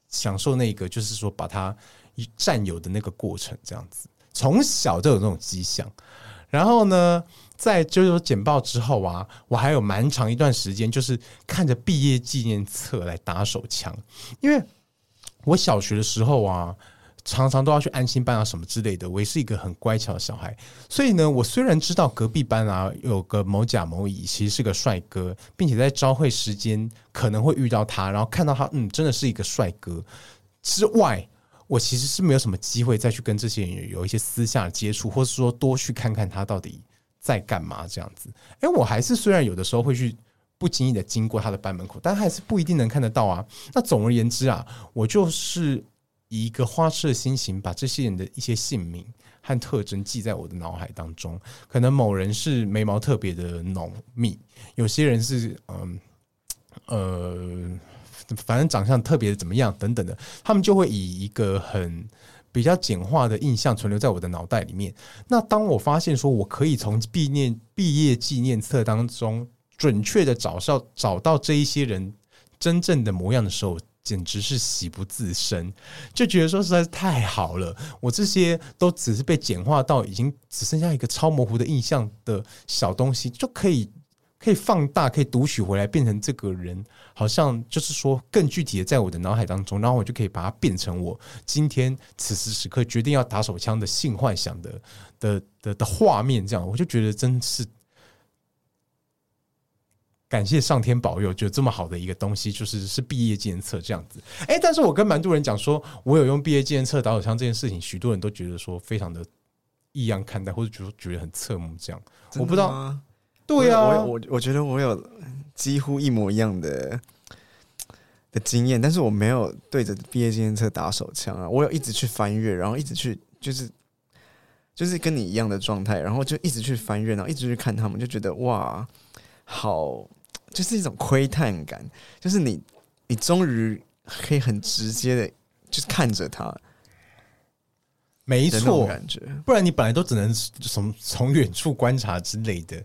享受那个，就是说把它占有的那个过程，这样子，从小就有那种迹象。然后呢，在就是说简报之后啊，我还有蛮长一段时间，就是看着毕业纪念册来打手枪，因为我小学的时候啊。常常都要去安心班啊什么之类的，我也是一个很乖巧的小孩，所以呢，我虽然知道隔壁班啊有个某甲某乙其实是个帅哥，并且在朝会时间可能会遇到他，然后看到他，嗯，真的是一个帅哥之外，我其实是没有什么机会再去跟这些人有一些私下接触，或是说多去看看他到底在干嘛这样子。哎，我还是虽然有的时候会去不经意的经过他的班门口，但还是不一定能看得到啊。那总而言之啊，我就是。以一个花痴的心情，把这些人的一些姓名和特征记在我的脑海当中。可能某人是眉毛特别的浓密，有些人是嗯呃，反正长相特别的怎么样等等的，他们就会以一个很比较简化的印象存留在我的脑袋里面。那当我发现说我可以从毕业毕业纪念册当中准确的找到找到这一些人真正的模样的时候，简直是喜不自胜，就觉得说实在是太好了。我这些都只是被简化到已经只剩下一个超模糊的印象的小东西，就可以可以放大，可以读取回来，变成这个人，好像就是说更具体的在我的脑海当中，然后我就可以把它变成我今天此时此刻决定要打手枪的性幻想的的的的画面。这样，我就觉得真是。感谢上天保佑，就这么好的一个东西，就是是毕业纪念册这样子。哎、但是我跟蛮多人讲说，我有用毕业纪念册打手枪这件事情，许多人都觉得说非常的异样看待，或者觉得觉得很侧目这样。我不知道，对啊，我我我觉得我有几乎一模一样的的经验，但是我没有对着毕业纪念册打手枪啊。我有一直去翻阅，然后一直去就是就是跟你一样的状态，然后就一直去翻阅，然后一直去看他们，就觉得哇，好。就是一种窥探感，就是你，你终于可以很直接的，就是看着他，没错，感觉，不然你本来都只能从从远处观察之类的。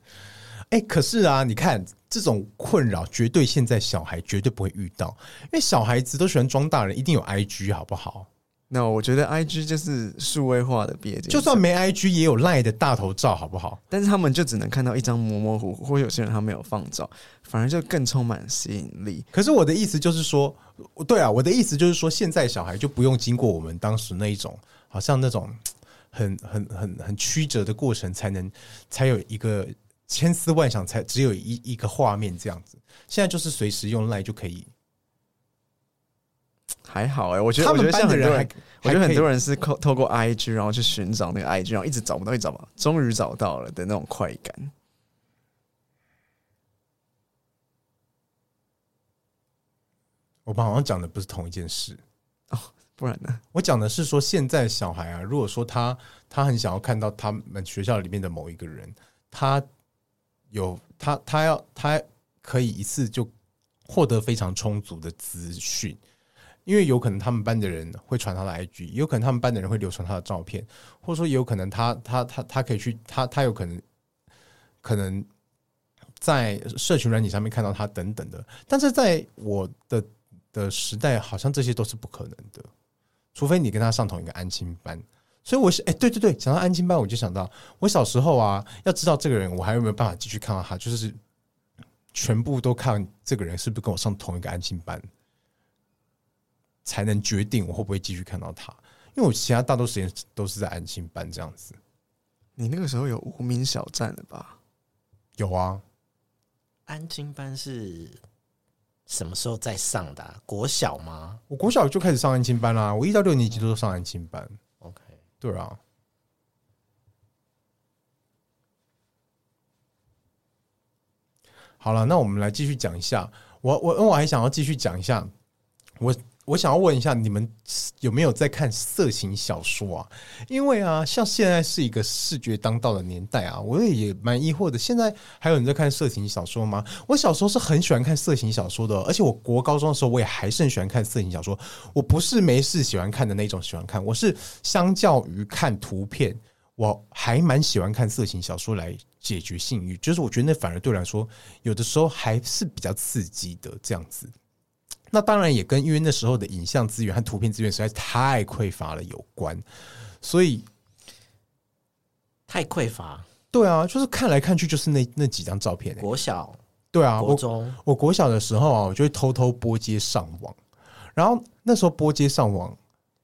哎、欸，可是啊，你看这种困扰，绝对现在小孩绝对不会遇到，因为小孩子都喜欢装大人，一定有 IG，好不好？那我觉得 I G 就是数位化的毕业，就算没 I G 也有 Line 的大头照，好不好？但是他们就只能看到一张模模糊糊，或有些人他没有放照，反而就更充满吸引力。可是我的意思就是说，对啊，我的意思就是说，现在小孩就不用经过我们当时那一种，好像那种很很很很曲折的过程，才能才有一个千思万想，才只有一一个画面这样子。现在就是随时用 Line 就可以。还好哎、欸，我觉得他们班的人还，我觉得很多人是透透过 IG 然后去寻找那个 IG，然后一直找不到，一直找不到，终于找到了的那种快感。我们好像讲的不是同一件事哦，不然呢？我讲的是说，现在小孩啊，如果说他他很想要看到他们学校里面的某一个人，他有他他要他可以一次就获得非常充足的资讯。因为有可能他们班的人会传他的 IG，有可能他们班的人会流传他的照片，或者说也有可能他他他他可以去他他有可能可能在社群软体上面看到他等等的，但是在我的的时代，好像这些都是不可能的，除非你跟他上同一个安亲班。所以我是哎，对对对，讲到安亲班，我就想到我小时候啊，要知道这个人，我还有没有办法继续看到他，就是全部都看这个人是不是跟我上同一个安亲班。才能决定我会不会继续看到他。因为我其他大多时间都是在安亲班这样子。你那个时候有无名小站了吧？有啊，安亲班是什么时候在上的啊？国小吗？我国小就开始上安亲班啦，我一到六年级都上安亲班。对啊。好了，那我们来继续讲一下。我我我还想要继续讲一下我。我想要问一下，你们有没有在看色情小说啊？因为啊，像现在是一个视觉当道的年代啊，我也蛮疑惑的。现在还有人在看色情小说吗？我小时候是很喜欢看色情小说的，而且我国高中的时候，我也还是很喜欢看色情小说。我不是没事喜欢看的那种喜欢看，我是相较于看图片，我还蛮喜欢看色情小说来解决性欲。就是我觉得那反而对我来说，有的时候还是比较刺激的这样子。那当然也跟因为那时候的影像资源和图片资源实在是太匮乏了有关，所以太匮乏。对啊，就是看来看去就是那那几张照片。国小，对啊，国中我，我国小的时候啊，我就会偷偷拨接上网，然后那时候拨接上网，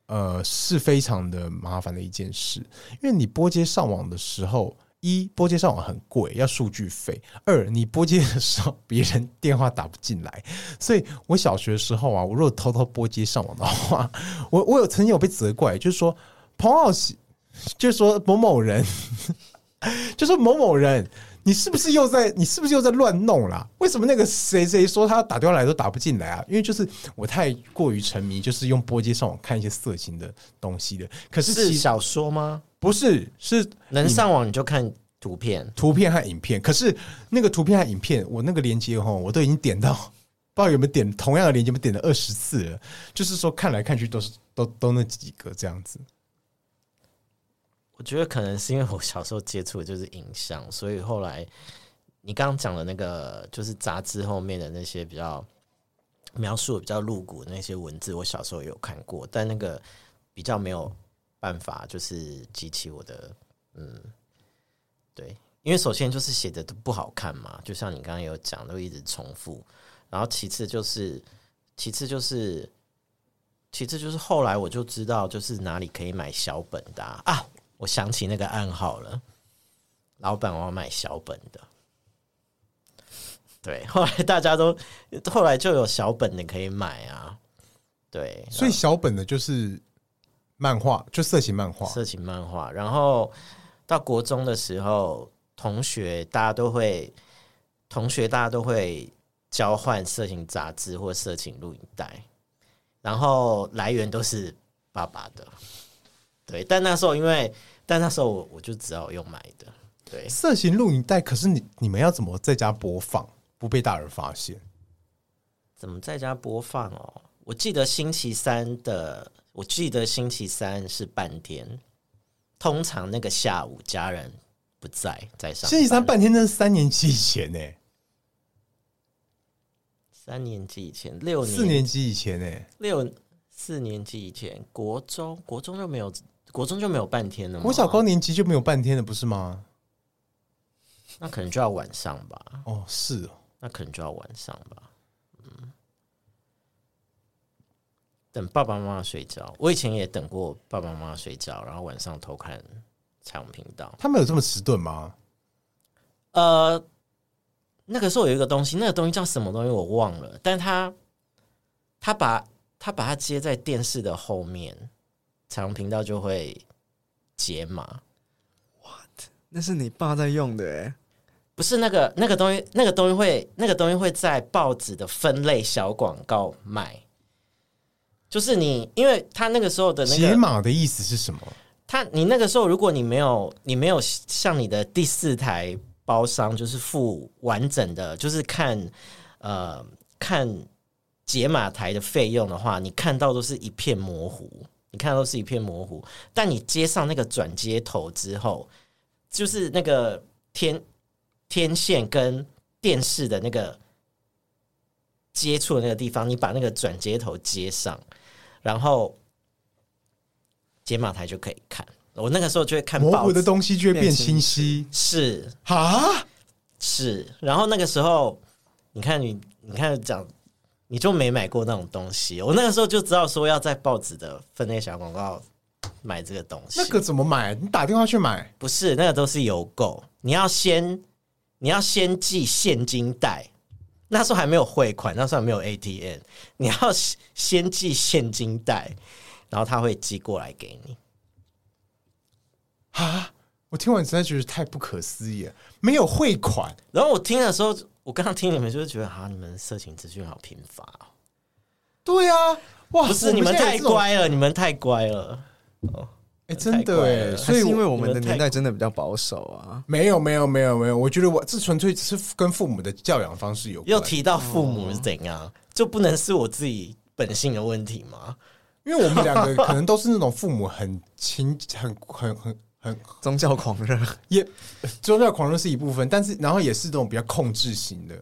呃，是非常的麻烦的一件事，因为你拨接上网的时候。一拨接上网很贵，要数据费；二你拨接的时候，别人电话打不进来。所以我小学的时候啊，我如果偷偷拨接上网的话，我我有曾经有被责怪，就是说彭老师，就是说某某人，就是说某某人，你是不是又在你是不是又在乱弄啦？为什么那个谁谁说他打电话来都打不进来啊？因为就是我太过于沉迷，就是用拨接上网看一些色情的东西的。可是小说吗？不是，是能上网你就看图片、图片和影片。可是那个图片和影片，我那个链接哈，我都已经点到，不知道有没有点同样的链接，我点了二十次了。就是说看来看去都是都都那几个这样子。我觉得可能是因为我小时候接触的就是影像，所以后来你刚刚讲的那个就是杂志后面的那些比较描述的比较露骨的那些文字，我小时候有看过，但那个比较没有。办法就是激起我的，嗯，对，因为首先就是写的都不好看嘛，就像你刚刚有讲，都一直重复。然后其次就是，其次就是，其次就是后来我就知道，就是哪里可以买小本的啊，啊，我想起那个暗号了，老板我要买小本的。对，后来大家都后来就有小本的可以买啊，对，所以小本的就是。漫画就色情漫画，色情漫画。然后到国中的时候，同学大家都会，同学大家都会交换色情杂志或色情录影带，然后来源都是爸爸的。对，但那时候因为，但那时候我我就只好用买的。对，色情录影带，可是你你们要怎么在家播放，不被大人发现？怎么在家播放哦？我记得星期三的。我记得星期三是半天，通常那个下午家人不在，在上。星期三半天那是三年级以前呢？三年级以前，六年四年级以前呢？六四年级以前，国中国中就没有，国中就没有半天了吗？国小高年级就没有半天了，不是吗？那可能就要晚上吧。哦，是哦，那可能就要晚上吧。等爸爸妈妈睡觉，我以前也等过爸爸妈妈睡觉，然后晚上偷看彩虹频道。他们有这么迟钝吗？呃，那个时候有一个东西，那个东西叫什么东西我忘了，但他他把他把它接在电视的后面，彩虹频道就会解码。What？那是你爸在用的欸？不是那个那个东西，那个东西会那个东西会在报纸的分类小广告卖。就是你，因为他那个时候的那个解码的意思是什么？他你那个时候，如果你没有你没有像你的第四台包商，就是付完整的，就是看呃看解码台的费用的话，你看到都是一片模糊，你看到都是一片模糊。但你接上那个转接头之后，就是那个天天线跟电视的那个。接触的那个地方，你把那个转接头接上，然后解码台就可以看。我那个时候就会看，模糊的东西就会变清晰。是啊，是。然后那个时候，你看你，你看讲你就没买过那种东西。我那个时候就知道说要在报纸的分类小广告买这个东西。那个怎么买？你打电话去买？不是，那个都是邮购。你要先，你要先寄现金袋。那时候还没有汇款，那时候还没有 ATM。你要先寄现金袋，然后他会寄过来给你。啊！我听完实在觉得太不可思议了，没有汇款。然后我听的时候，我刚刚听你们就是觉得，啊，你们色情资讯好贫乏哦。对啊，哇！不是你们太乖了，你们太乖了。哦，哎，真的哎，所以因为我们的年代真的比较保守啊。没有，没有，没有，没有。我觉得我这纯粹是跟父母的教养方式有关。又提到父母是怎样，就不能是我自己本性的问题吗？因为我们两个可能都是那种父母很亲、很、很、很。宗教狂热也，宗教狂热是一部分，但是然后也是这种比较控制型的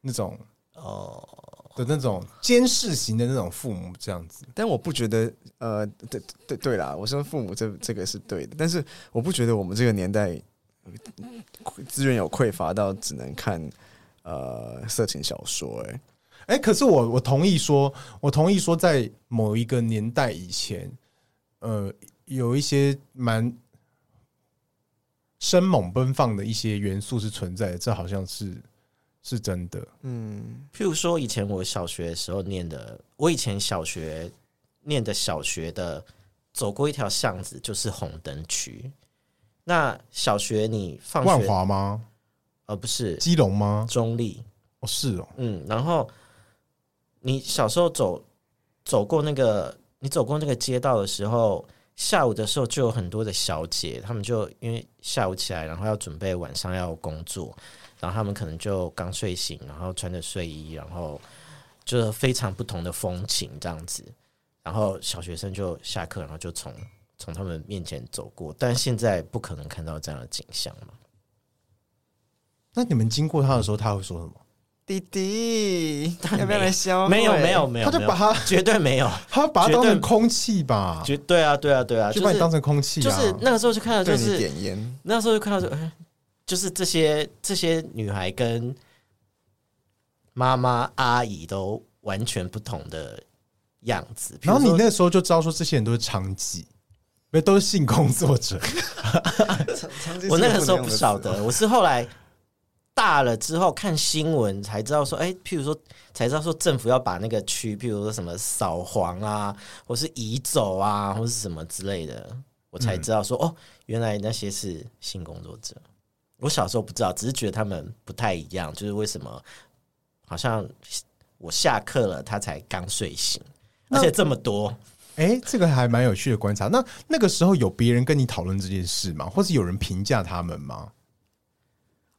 那种哦的那种监视型的那种父母这样子。但我不觉得，呃，对对对啦，我说父母这这个是对的，但是我不觉得我们这个年代资源有匮乏到只能看呃色情小说，欸。哎哎，可是我我同意说，我同意说，在某一个年代以前，呃。有一些蛮生猛奔放的一些元素是存在的，这好像是是真的。嗯，譬如说以前我小学的时候念的，我以前小学念的小学的走过一条巷子就是红灯区。那小学你放学万华吗？呃，不是基隆吗？中立哦，是哦。嗯，然后你小时候走走过那个，你走过那个街道的时候。下午的时候就有很多的小姐，她们就因为下午起来，然后要准备晚上要工作，然后他们可能就刚睡醒，然后穿着睡衣，然后就是非常不同的风情这样子。然后小学生就下课，然后就从从他们面前走过，但现在不可能看到这样的景象嘛。那你们经过他的时候，他会说什么？弟弟，要不要来消？没有没有没有，他就把他绝对没有，他把他当成空气吧？绝对啊对啊对啊，就把你当成空气。就是那个时候就看到，就是点烟。那时候就看到，就就是这些这些女孩跟妈妈阿姨都完全不同的样子。然后你那时候就知道说，这些人都是娼妓，因为都是性工作者。我那个时候不晓得，我是后来。大了之后看新闻才知道说，哎，譬如说才知道说政府要把那个区，譬如说什么扫黄啊，或是移走啊，或是什么之类的，我才知道说，哦，原来那些是性工作者。我小时候不知道，只是觉得他们不太一样，就是为什么好像我下课了，他才刚睡醒，而且这么多。哎，这个还蛮有趣的观察。那那个时候有别人跟你讨论这件事吗？或是有人评价他们吗？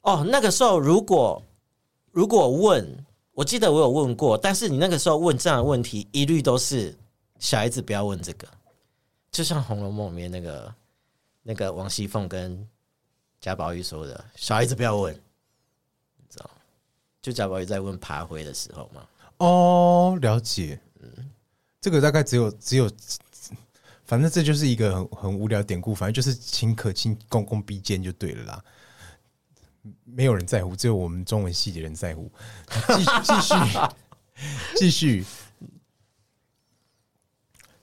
哦，那个时候如果如果问，我记得我有问过，但是你那个时候问这样的问题，一律都是小孩子不要问这个，就像《红楼梦》里面那个那个王熙凤跟贾宝玉说的，小孩子不要问，你知道？就贾宝玉在问爬灰的时候嘛。哦，了解。嗯，这个大概只有只有，反正这就是一个很很无聊典故，反正就是秦可卿公公逼奸就对了啦。没有人在乎，只有我们中文系的人在乎。继续，继续，继续。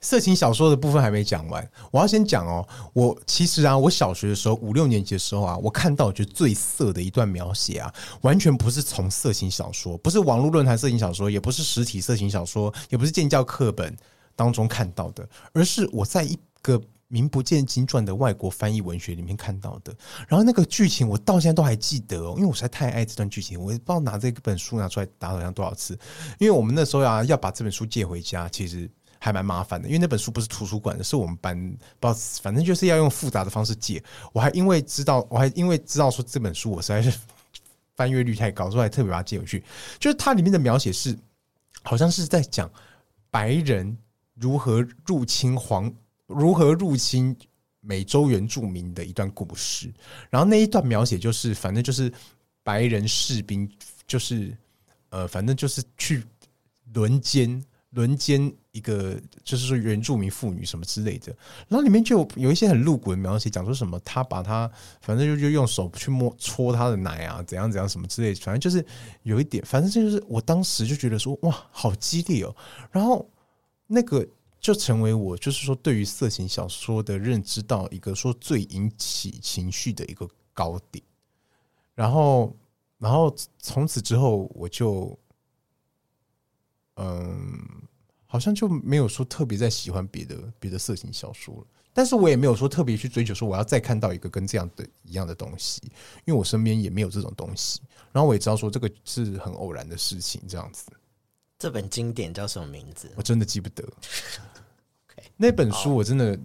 色情小说的部分还没讲完，我要先讲哦。我其实啊，我小学的时候，五六年级的时候啊，我看到我觉得最色的一段描写啊，完全不是从色情小说，不是网络论坛色情小说，也不是实体色情小说，也不是建教课本当中看到的，而是我在一个。名不见经传的外国翻译文学里面看到的，然后那个剧情我到现在都还记得哦，因为我实在太爱这段剧情，我也不知道拿这本书拿出来打好像多少次。因为我们那时候啊要把这本书借回家，其实还蛮麻烦的，因为那本书不是图书馆的，是我们班，不知道反正就是要用复杂的方式借。我还因为知道，我还因为知道说这本书我实在是翻阅率太高，所以还特别把它借回去。就是它里面的描写是，好像是在讲白人如何入侵黄。如何入侵美洲原住民的一段故事，然后那一段描写就是，反正就是白人士兵，就是呃，反正就是去轮奸轮奸一个就是说原住民妇女什么之类的，然后里面就有，一些很露骨的描写，讲说什么他把他反正就就用手去摸搓他的奶啊，怎样怎样什么之类，反正就是有一点，反正就是我当时就觉得说哇，好激烈哦，然后那个就成为我就是说对于色情小说的认知到一个说最引起情绪的一个高点，然后然后从此之后我就嗯。好像就没有说特别在喜欢别的别的色情小说了，但是我也没有说特别去追求说我要再看到一个跟这样的一样的东西，因为我身边也没有这种东西。然后我也知道说这个是很偶然的事情，这样子。这本经典叫什么名字？我真的记不得。那本书我真的，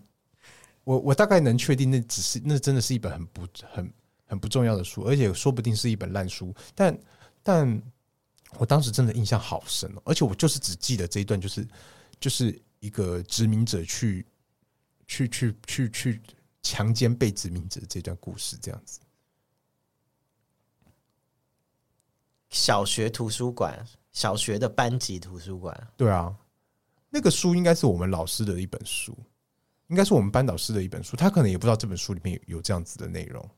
我我大概能确定，那只是那真的是一本很不很很不重要的书，而且说不定是一本烂书。但但。我当时真的印象好深哦，而且我就是只记得这一段，就是就是一个殖民者去去去去去强奸被殖民者这段故事，这样子。小学图书馆，小学的班级图书馆，对啊，那个书应该是我们老师的一本书，应该是我们班导师的一本书，他可能也不知道这本书里面有有这样子的内容。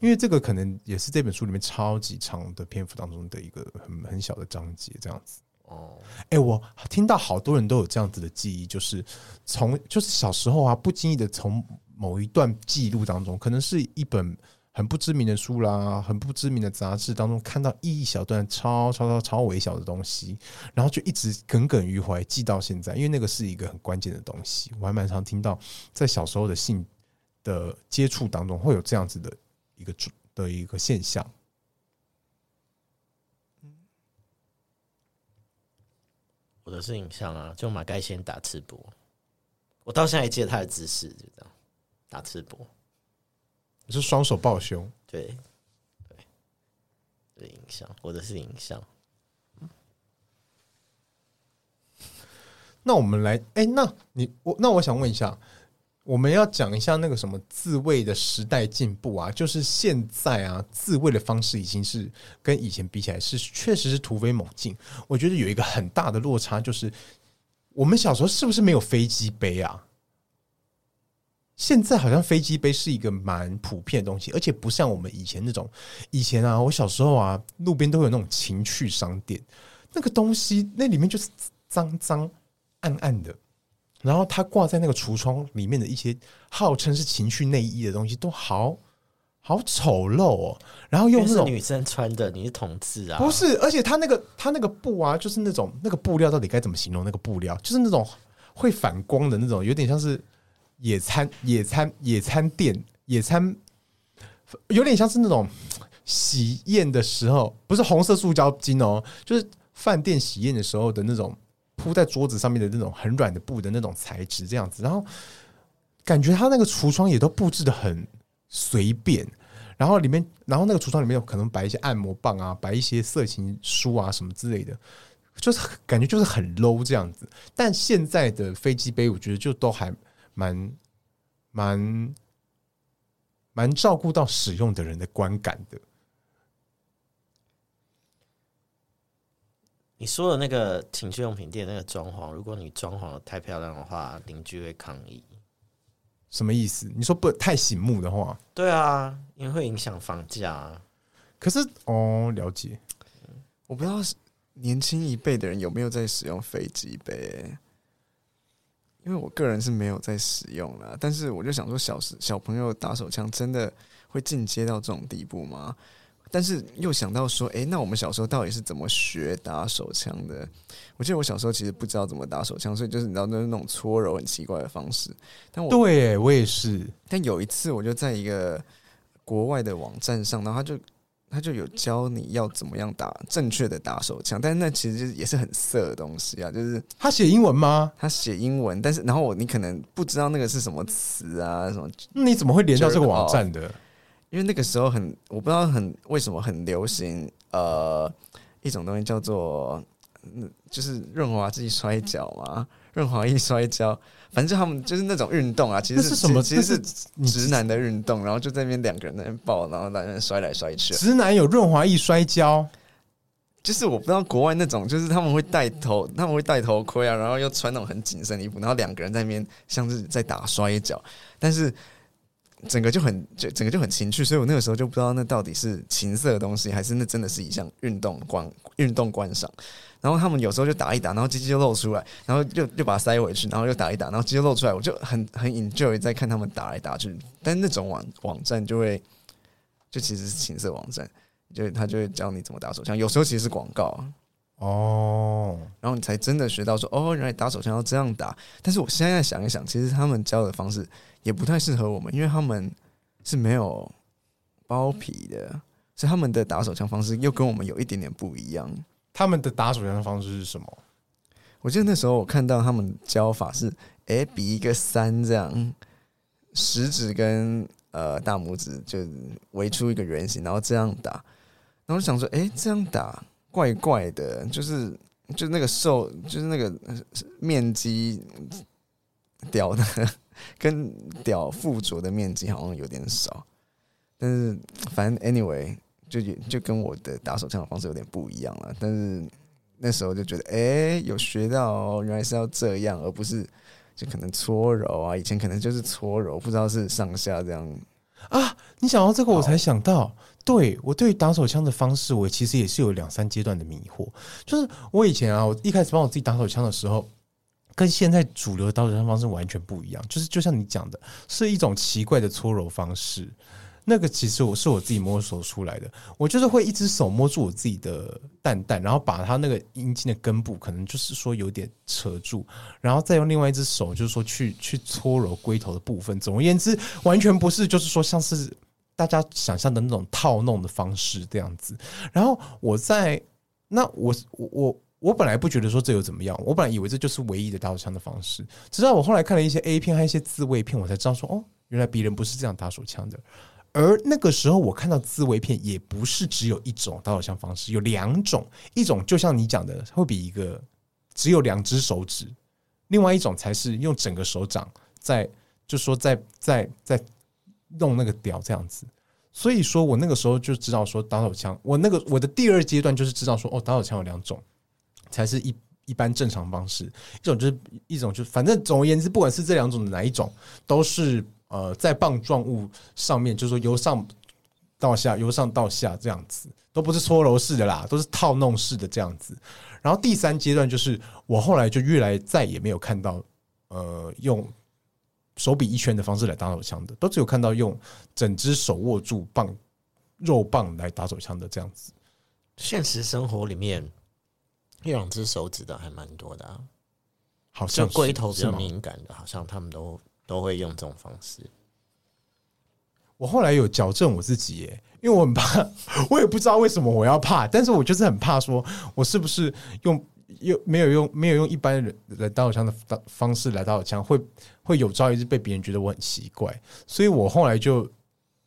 因为这个可能也是这本书里面超级长的篇幅当中的一个很很小的章节，这样子。哦，哎，我听到好多人都有这样子的记忆，就是从就是小时候啊，不经意的从某一段记录当中，可能是一本很不知名的书啦，很不知名的杂志当中看到一小段超超超超微小的东西，然后就一直耿耿于怀，记到现在。因为那个是一个很关键的东西，我还蛮常听到在小时候的性的接触当中会有这样子的。一个主的一个现象，我的是影像啊，就马盖先打赤膊，我到现在还记得他的姿势，就这样打赤膊，你是双手抱胸，对对，对影像，我的是影像。那我们来，哎、欸，那你我那我想问一下。我们要讲一下那个什么自慰的时代进步啊，就是现在啊，自慰的方式已经是跟以前比起来是确实是突飞猛进。我觉得有一个很大的落差，就是我们小时候是不是没有飞机杯啊？现在好像飞机杯是一个蛮普遍的东西，而且不像我们以前那种。以前啊，我小时候啊，路边都有那种情趣商店，那个东西那里面就是脏脏暗暗的。然后他挂在那个橱窗里面的一些号称是情趣内衣的东西，都好好丑陋哦。然后又是女生穿的，你是同志啊？不是，而且他那个他那个布啊，就是那种那个布料到底该怎么形容？那个布料就是那种会反光的那种，有点像是野餐野餐野餐店野餐，有点像是那种喜宴的时候，不是红色塑胶巾哦，就是饭店喜宴的时候的那种。铺在桌子上面的那种很软的布的那种材质，这样子，然后感觉他那个橱窗也都布置的很随便，然后里面，然后那个橱窗里面有可能摆一些按摩棒啊，摆一些色情书啊什么之类的，就是感觉就是很 low 这样子。但现在的飞机杯，我觉得就都还蛮蛮蛮照顾到使用的人的观感的。你说的那个情趣用品店那个装潢，如果你装潢的太漂亮的话，邻居会抗议。什么意思？你说不太醒目的话？对啊，因为会影响房价啊。可是哦，了解。我不知道年轻一辈的人有没有在使用飞机杯，因为我个人是没有在使用啦。但是我就想说，小时小朋友打手枪真的会进阶到这种地步吗？但是又想到说，哎、欸，那我们小时候到底是怎么学打手枪的？我记得我小时候其实不知道怎么打手枪，所以就是你知道那那种搓揉很奇怪的方式。但我对我也是。但有一次我就在一个国外的网站上，然后他就他就有教你要怎么样打正确的打手枪，但是那其实也是很色的东西啊，就是他写英文吗？他写英文，但是然后我你可能不知道那个是什么词啊，什么？那你怎么会连到这个网站的？因为那个时候很，我不知道很为什么很流行，呃，一种东西叫做，嗯，就是润滑剂摔跤嘛，润滑液摔跤，反正他们就是那种运动啊，其实是，是什么？其实是直男的运动，然后就在那边两个人在那边抱，然后在那边摔来摔去。直男有润滑液摔跤，就是我不知道国外那种，就是他们会戴头，他们会戴头盔啊，然后又穿那种很紧身的衣服，然后两个人在那边像是在打摔跤，但是整个就很就整个就很情趣，所以我那个时候就不知道那到底是情色的东西，还是那真的是一项运动观运动观赏。然后他们有时候就打一打，然后鸡鸡就露出来，然后又又把它塞回去，然后又打一打，然后鸡就露出来，我就很很 enjoy 在看他们打来打去。但那种网网站就会就其实是情色网站。就他就会教你怎么打手枪，有时候其实是广告哦，然后你才真的学到说哦，原来打手枪要这样打。但是我现在想一想，其实他们教的方式也不太适合我们，因为他们是没有包皮的，所以他们的打手枪方式又跟我们有一点点不一样。他们的打手枪的方式是什么？我记得那时候我看到他们教法是，哎，比一个三这样，食指跟呃大拇指就围出一个圆形，然后这样打。然后我就想说，哎，这样打怪怪的，就是就是那个受，就是那个面积屌的跟屌附着的面积好像有点少，但是反正 anyway 就就跟我的打手枪的方式有点不一样了。但是那时候就觉得，哎，有学到，原来是要这样，而不是就可能搓揉啊，以前可能就是搓揉，不知道是上下这样啊。你想到这个，我才想到。对，我对于打手枪的方式，我其实也是有两三阶段的迷惑。就是我以前啊，我一开始帮我自己打手枪的时候，跟现在主流的打手枪方式完全不一样。就是就像你讲的，是一种奇怪的搓揉方式。那个其实我是我自己摸索出来的。我就是会一只手摸住我自己的蛋蛋，然后把它那个阴茎的根部，可能就是说有点扯住，然后再用另外一只手，就是说去去搓揉龟头的部分。总而言之，完全不是就是说像是。大家想象的那种套弄的方式这样子，然后我在那我我我我本来不觉得说这有怎么样，我本来以为这就是唯一的打手枪的方式，直到我后来看了一些 A 片还有一些自慰片，我才知道说哦，原来别人不是这样打手枪的。而那个时候我看到自慰片也不是只有一种打手枪方式，有两种，一种就像你讲的会比一个只有两只手指，另外一种才是用整个手掌在，就说在在在。弄那个屌这样子，所以说我那个时候就知道说打手枪，我那个我的第二阶段就是知道说哦，打手枪有两种，才是一一般正常方式，一种就是一种就是反正总而言之，不管是这两种的哪一种，都是呃在棒状物上面，就是说由上到下，由上到下这样子，都不是搓揉式的啦，都是套弄式的这样子。然后第三阶段就是我后来就越来再也没有看到呃用。手比一圈的方式来打手枪的，都只有看到用整只手握住棒肉棒来打手枪的这样子。现实生活里面，用两只手指的还蛮多的啊。好像龟头比较敏感的，好像他们都都会用这种方式。我后来有矫正我自己耶，因为我很怕，我也不知道为什么我要怕，但是我就是很怕，说我是不是用。又没有用没有用一般人来打手枪的方式来打手枪，会会有朝一日被别人觉得我很奇怪，所以我后来就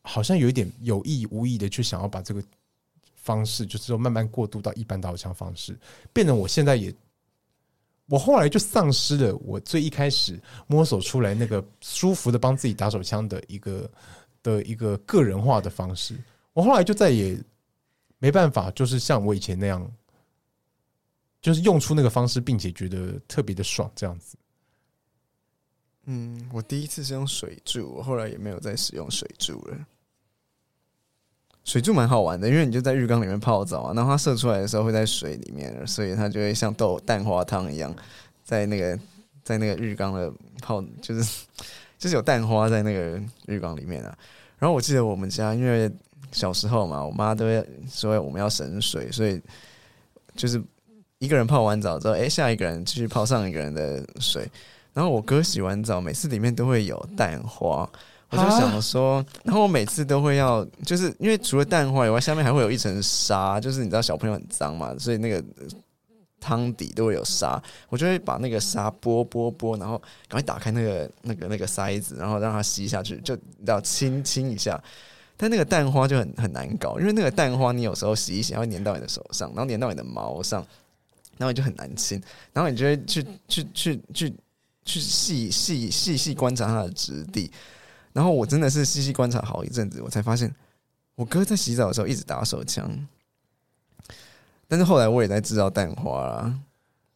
好像有一点有意无意的去想要把这个方式，就是说慢慢过渡到一般打手枪方式，变成我现在也，我后来就丧失了我最一开始摸索出来那个舒服的帮自己打手枪的一个的一个个人化的方式，我后来就再也没办法，就是像我以前那样。就是用出那个方式，并且觉得特别的爽，这样子。嗯，我第一次是用水柱，我后来也没有再使用水柱了。水柱蛮好玩的，因为你就在浴缸里面泡澡啊，然后它射出来的时候会在水里面，所以它就会像豆蛋花汤一样，在那个在那个浴缸的泡，就是 就是有蛋花在那个浴缸里面啊。然后我记得我们家因为小时候嘛，我妈都会说我们要省水，所以就是。一个人泡完澡之后，哎，下一个人继续泡上一个人的水。然后我哥洗完澡，每次里面都会有蛋花，我就想说，然后我每次都会要，就是因为除了蛋花以外，下面还会有一层沙，就是你知道小朋友很脏嘛，所以那个汤底都会有沙，我就会把那个沙拨拨拨，然后赶快打开那个那个那个塞子，然后让它吸下去，就你知道轻轻一下。但那个蛋花就很很难搞，因为那个蛋花你有时候洗一洗，它会粘到你的手上，然后粘到你的毛上。然后你就很难清，然后你就会去去去去去细细细细观察它的质地，然后我真的是细细观察好一阵子，我才发现我哥在洗澡的时候一直打手枪，但是后来我也在制造蛋花啦，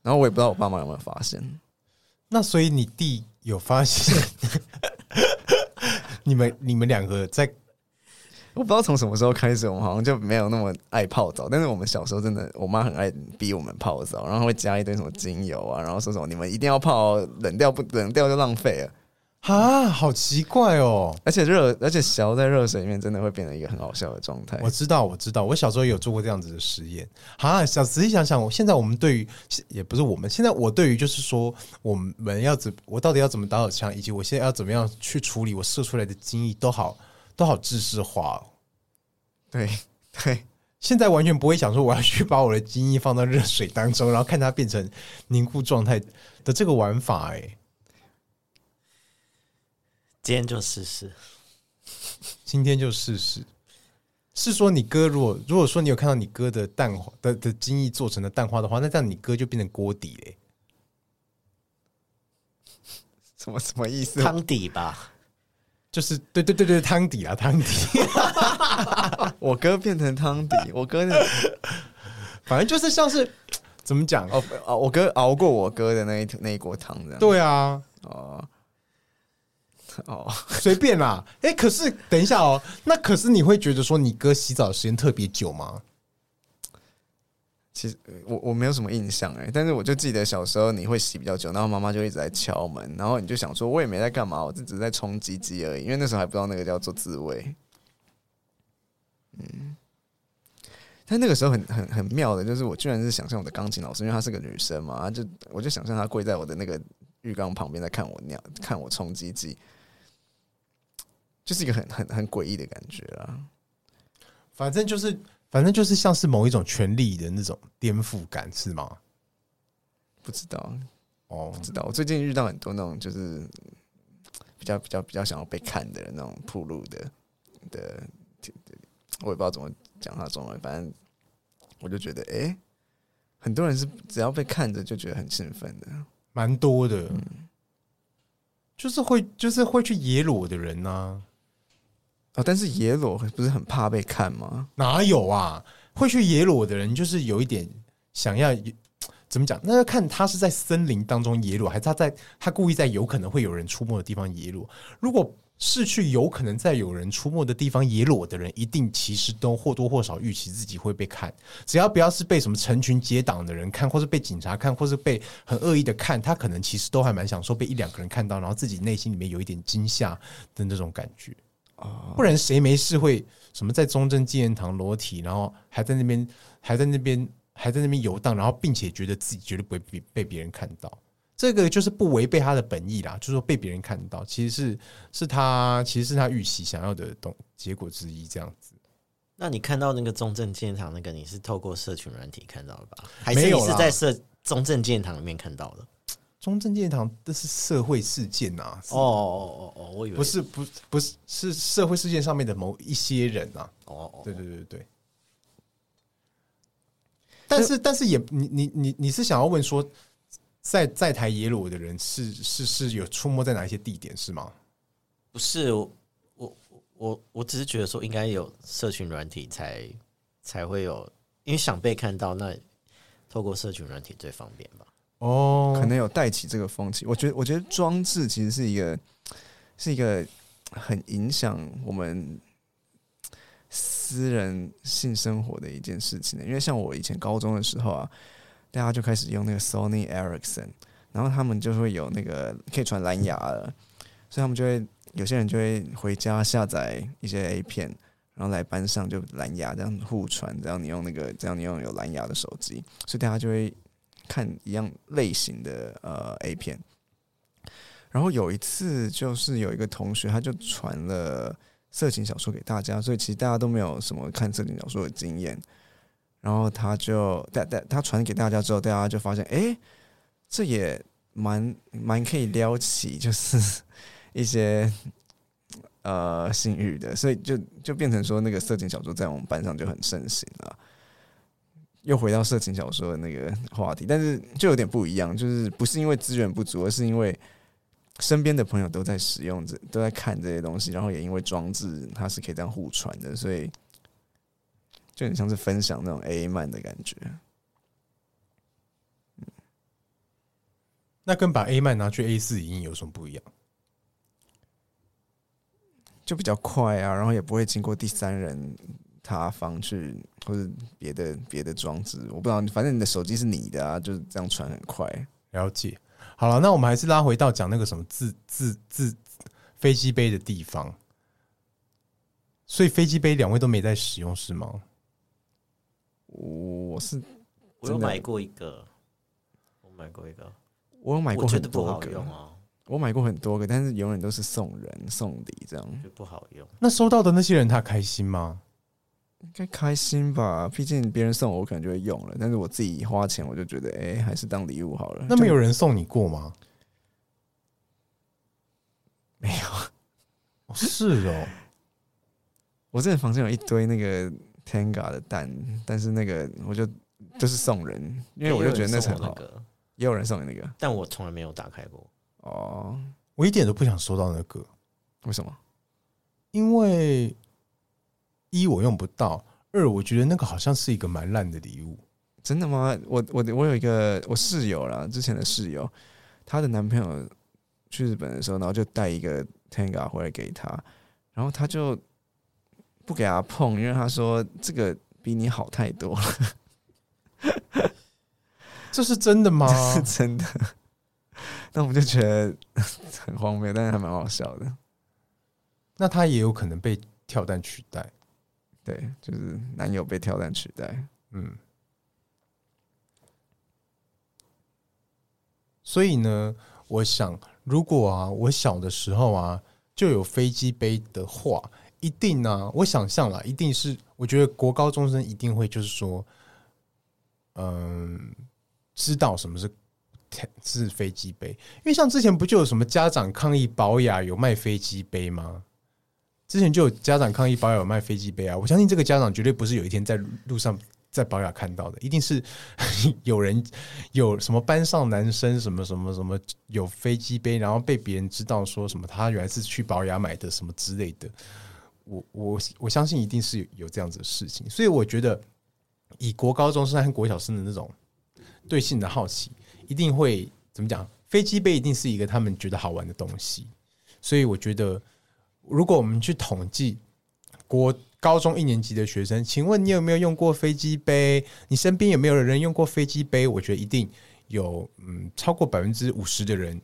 然后我也不知道我爸妈有没有发现。那所以你弟有发现你们你们两个在？我不知道从什么时候开始，我们好像就没有那么爱泡澡。但是我们小时候真的，我妈很爱逼我们泡澡，然后会加一堆什么精油啊，然后说什么你们一定要泡，冷掉不冷掉就浪费了。啊，好奇怪哦！而且热，而且小在热水里面真的会变成一个很好笑的状态。我知道，我知道，我小时候有做过这样子的实验。啊，想仔细想想，我现在我们对于也不是我们现在我对于就是说我们要怎我到底要怎么打手枪，以及我现在要怎么样去处理我射出来的精液，都好。都好知识化哦，对对，现在完全不会想说我要去把我的精液放到热水当中，然后看它变成凝固状态的这个玩法。哎，今天就试试，今天就试试。是说你哥如果如果说你有看到你哥的蛋花的的精液做成的蛋花的话，那这样你哥就变成锅底嘞？什么什么意思？汤底吧。就是对对对对汤底啊汤底，我哥变成汤底，我哥那 反正就是像是怎么讲哦哦，我哥熬过我哥的那一那一锅汤这样。对啊，哦哦，随便啦。哎、欸，可是等一下哦，那可是你会觉得说你哥洗澡的时间特别久吗？其实我我没有什么印象哎，但是我就记得小时候你会洗比较久，然后妈妈就一直在敲门，然后你就想说，我也没在干嘛，我就只是在冲鸡鸡而已，因为那时候还不知道那个叫做自慰。嗯，但那个时候很很很妙的，就是我居然是想象我的钢琴老师，因为她是个女生嘛，就我就想象她跪在我的那个浴缸旁边，在看我尿，看我冲鸡鸡，就是一个很很很诡异的感觉啊。反正就是。反正就是像是某一种权力的那种颠覆感，是吗？不知道哦，不知道。我最近遇到很多那种就是比较比较比较想要被看的人，那种铺路的的，我也不知道怎么讲他中文。反正我就觉得，哎、欸，很多人是只要被看着就觉得很兴奋的，蛮多的。嗯，就是会就是会去野裸的人呐、啊。哦，但是野裸不是很怕被看吗？哪有啊？会去野裸的人，就是有一点想要怎么讲？那要看他是在森林当中野裸，还是他在他故意在有可能会有人出没的地方野裸。如果是去有可能在有人出没的地方野裸的人，一定其实都或多或少预期自己会被看。只要不要是被什么成群结党的人看，或是被警察看，或是被很恶意的看，他可能其实都还蛮享受被一两个人看到，然后自己内心里面有一点惊吓的那种感觉。不然谁没事会什么在中正纪念堂裸体，然后还在那边还在那边还在那边游荡，然后并且觉得自己绝对不会被被别人看到，这个就是不违背他的本意啦，就是说被别人看到，其实是是他其实是他预期想要的东结果之一这样子。那你看到那个中正纪念堂那个，你是透过社群软体看到的吧？还是你是在社中正纪念堂里面看到的？中正纪念堂这是社会事件呐！哦哦哦哦，我以为不是，不不是是社会事件上面的某一些人呐！哦哦，对对对对。但是但是也，你你你你是想要问说，在在台野鲁的人是是是有出没在哪一些地点是吗？不是，我我我我只是觉得说，应该有社群软体才才会有，因为想被看到，那透过社群软体最方便吧。哦，可能有带起这个风气。我觉得，我觉得装置其实是一个，是一个很影响我们私人性生活的一件事情的。因为像我以前高中的时候啊，大家就开始用那个 Sony Ericsson，然后他们就会有那个可以传蓝牙了，所以他们就会有些人就会回家下载一些 A 片，然后来班上就蓝牙这样互传，这样你用那个，这样你用有蓝牙的手机，所以大家就会。看一样类型的呃 A 片，然后有一次就是有一个同学他就传了色情小说给大家，所以其实大家都没有什么看色情小说的经验，然后他就带带他传给大家之后，大家就发现哎，这也蛮蛮可以撩起就是 一些呃性欲的，所以就就变成说那个色情小说在我们班上就很盛行了。又回到色情小说的那个话题，但是就有点不一样，就是不是因为资源不足，而是因为身边的朋友都在使用这，都在看这些东西，然后也因为装置它是可以这样互传的，所以就很像是分享那种 A A 漫的感觉。那跟把 A 漫拿去 A 四影音有什么不一样？就比较快啊，然后也不会经过第三人。他方去或者别的别的装置，我不知道，反正你的手机是你的啊，就是这样传很快。了解。好了，那我们还是拉回到讲那个什么自自自飞机杯的地方。所以飞机杯两位都没在使用是吗？我是我有买过一个，我买过一个，我有买过很多个哦。我买过很多个，但是永远都是送人送礼这样，就不好用。那收到的那些人他开心吗？应该开心吧，毕竟别人送我，我可能就会用了。但是我自己花钱，我就觉得，哎、欸，还是当礼物好了。那没有人送你过吗？没有，哦是哦。我这房间有一堆那个 Tenga 的蛋，但是那个我就就是送人，因为我就觉得那很好。也有人送你那个，但我从来没有打开过。哦，我一点都不想收到那个，为什么？因为一我用不到，二我觉得那个好像是一个蛮烂的礼物。真的吗？我我我有一个我室友啦，之前的室友，她的男朋友去日本的时候，然后就带一个 Tenga 回来给她，然后她就不给她碰，因为她说这个比你好太多了。这是真的吗？这 是真的。那我们就觉得很荒谬，但是还蛮好笑的。那他也有可能被跳蛋取代，对，就是男友被跳蛋取代。嗯，所以呢，我想，如果啊，我小的时候啊，就有飞机杯的话，一定呢、啊，我想象了，一定是，我觉得国高中生一定会就是说，嗯，知道什么是。是飞机杯，因为像之前不就有什么家长抗议保雅有卖飞机杯吗？之前就有家长抗议保雅有卖飞机杯啊！我相信这个家长绝对不是有一天在路上在保雅看到的，一定是 有人有什么班上男生什么什么什么有飞机杯，然后被别人知道说什么他原来是去保雅买的什么之类的。我我我相信一定是有这样子的事情，所以我觉得以国高中生和国小生的那种对性的好奇。一定会怎么讲？飞机杯一定是一个他们觉得好玩的东西，所以我觉得，如果我们去统计国高中一年级的学生，请问你有没有用过飞机杯？你身边有没有人用过飞机杯？我觉得一定有，嗯，超过百分之五十的人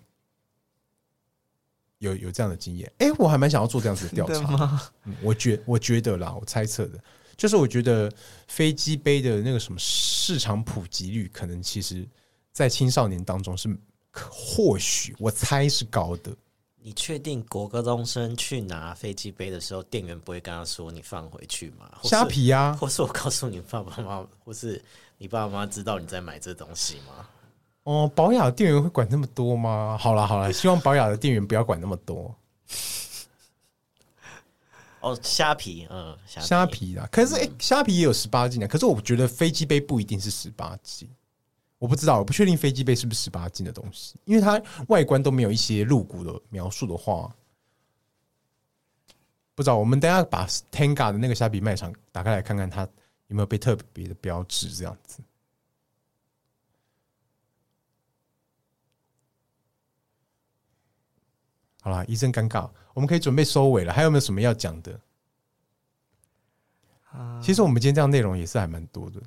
有有这样的经验。哎，我还蛮想要做这样子的调查。嗯，我觉我觉得啦，我猜测的，就是我觉得飞机杯的那个什么市场普及率，可能其实。在青少年当中是或许我猜是高的。你确定国高中生去拿飞机杯的时候，店员不会跟他说你放回去吗？虾皮、啊，或是我告诉你爸爸妈妈，或是你爸爸妈妈知道你在买这东西吗？哦，保雅的店员会管那么多吗？好了好了，希望保雅的店员不要管那么多。哦，虾皮，嗯，虾皮啦。可是哎，虾、欸、皮也有十八禁的。可是我觉得飞机杯不一定是十八禁。我不知道，我不确定飞机杯是不是十八禁的东西，因为它外观都没有一些露骨的描述的话，不知道。我们等下把 Tenga 的那个虾皮卖场打开来看看，它有没有被特别的标志这样子。好了，一阵尴尬，我们可以准备收尾了。还有没有什么要讲的？其实我们今天这样内容也是还蛮多的。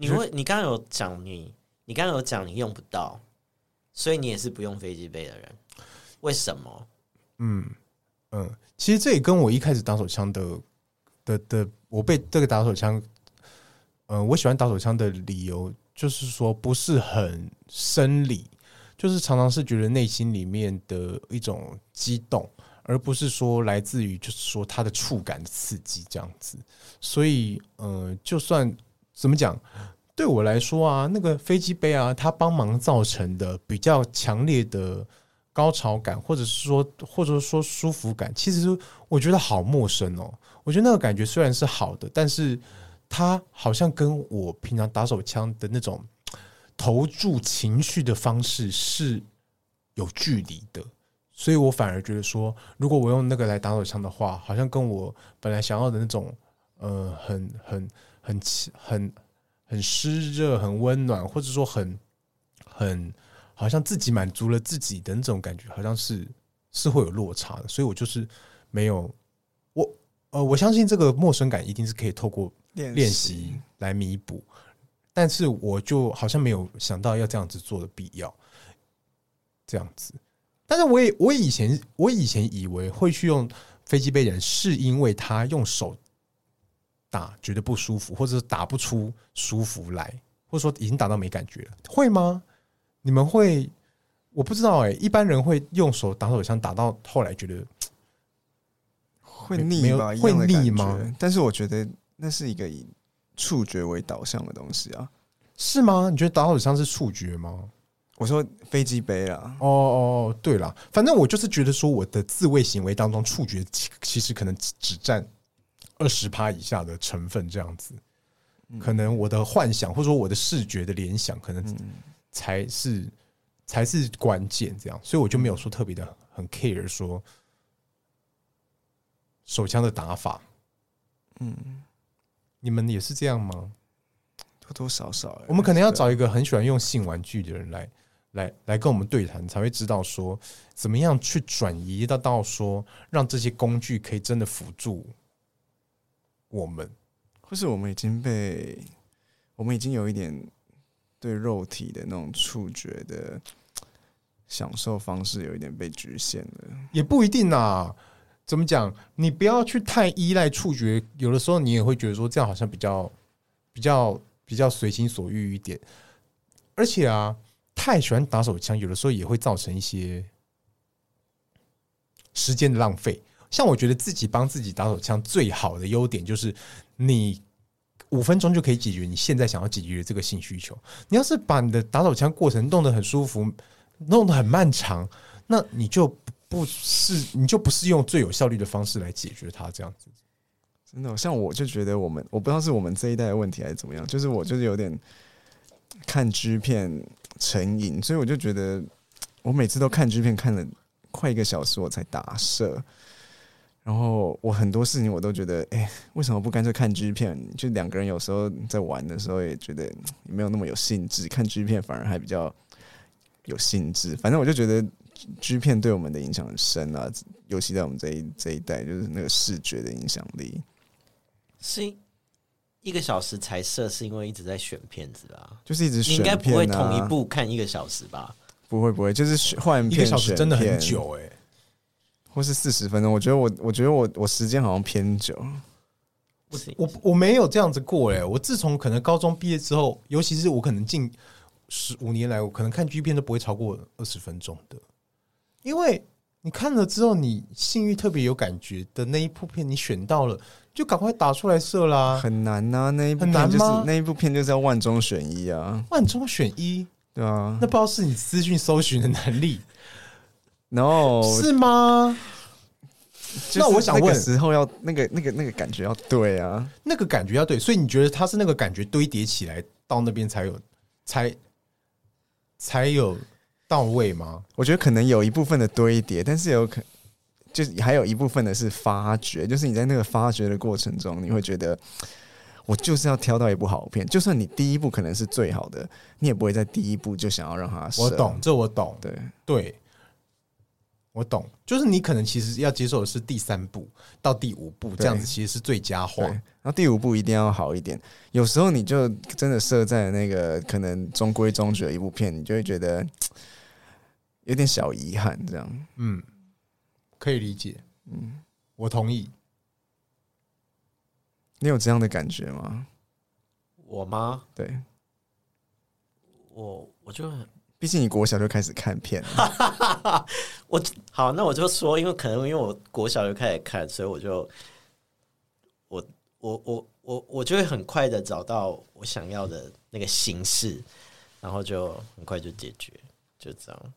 你会，你刚刚有讲你，你刚刚有讲你用不到，所以你也是不用飞机杯的人，为什么？嗯嗯，其实这也跟我一开始打手枪的的的，我被这个打手枪，嗯，我喜欢打手枪的理由就是说不是很生理，就是常常是觉得内心里面的一种激动，而不是说来自于就是说它的触感的刺激这样子，所以嗯，就算。怎么讲？对我来说啊，那个飞机杯啊，它帮忙造成的比较强烈的高潮感，或者是说，或者说舒服感，其实我觉得好陌生哦。我觉得那个感觉虽然是好的，但是它好像跟我平常打手枪的那种投注情绪的方式是有距离的，所以我反而觉得说，如果我用那个来打手枪的话，好像跟我本来想要的那种，呃，很很。很很很湿热、很温暖，或者说很很好像自己满足了自己的那种感觉，好像是是会有落差的。所以我就是没有我呃，我相信这个陌生感一定是可以透过练习来弥补，但是我就好像没有想到要这样子做的必要，这样子。但是我也我以前我以前以为会去用飞机杯人，是因为他用手。打觉得不舒服，或者是打不出舒服来，或者说已经打到没感觉了，会吗？你们会？我不知道哎、欸，一般人会用手打手枪，打到后来觉得会腻吧？会腻吗？但是我觉得那是一个以触觉为导向的东西啊，是吗？你觉得打手枪是触觉吗？我说飞机杯啦，哦哦，对了，反正我就是觉得说，我的自卫行为当中，触觉其实可能只占。二十趴以下的成分这样子，可能我的幻想或者说我的视觉的联想，可能才是才是关键。这样，所以我就没有说特别的很 care 说手枪的打法。嗯，你们也是这样吗？多多少少，我们可能要找一个很喜欢用性玩具的人来来来跟我们对谈，才会知道说怎么样去转移到到说让这些工具可以真的辅助。我们，或是我们已经被，我们已经有一点对肉体的那种触觉的享受方式有一点被局限了，也不一定啊。怎么讲？你不要去太依赖触觉，有的时候你也会觉得说这样好像比较比较比较随心所欲一点。而且啊，太喜欢打手枪，有的时候也会造成一些时间的浪费。像我觉得自己帮自己打手枪最好的优点就是，你五分钟就可以解决你现在想要解决的这个性需求。你要是把你的打手枪过程弄得很舒服，弄得很漫长，那你就不是你就不是用最有效率的方式来解决它。这样子，真的，像我就觉得我们，我不知道是我们这一代的问题还是怎么样，就是我就是有点看支片成瘾，所以我就觉得我每次都看支片看了快一个小时我才打射。然后我很多事情我都觉得，哎、欸，为什么不干脆看 G 片？就两个人有时候在玩的时候也觉得没有那么有兴致，看 G 片反而还比较有兴致。反正我就觉得 G 片对我们的影响很深啊，尤其在我们这一这一代，就是那个视觉的影响力。是一个小时才设，是因为一直在选片子啊，就是一直选片啊。你应该不会同一部看一个小时吧？不会不会，就是换片，一个小时真的很久哎、欸。或是四十分钟，我觉得我，我觉得我，我时间好像偏久。我我我没有这样子过哎，我自从可能高中毕业之后，尤其是我可能近十五年来，我可能看 G 片都不会超过二十分钟的。因为你看了之后，你性欲特别有感觉的那一部片，你选到了，就赶快打出来射啦。很难呐、啊，那一部片就是那一部片就是要万中选一啊，万中选一，对啊，那不知道是你资讯搜寻的能力。然后是吗？那我想问，时候要那个、那个、那个感觉要对啊，那个感觉要对，所以你觉得它是那个感觉堆叠起来到那边才有，才才有到位吗？我觉得可能有一部分的堆叠，但是有可就是还有一部分的是发掘，就是你在那个发掘的过程中，你会觉得我就是要挑到一部好片，就算你第一部可能是最好的，你也不会在第一部就想要让它。我懂，这我懂，对对。我懂，就是你可能其实要接受的是第三部到第五部这样子，其实是最佳化。然后第五部一定要好一点。有时候你就真的设在那个可能中规中矩的一部片，你就会觉得有点小遗憾。这样，嗯，可以理解。嗯，我同意。你有这样的感觉吗？我吗？对，我我就。毕竟你国小就开始看片了，我好，那我就说，因为可能因为我国小就开始看，所以我就我我我我我就会很快的找到我想要的那个形式，然后就很快就解决，就这样。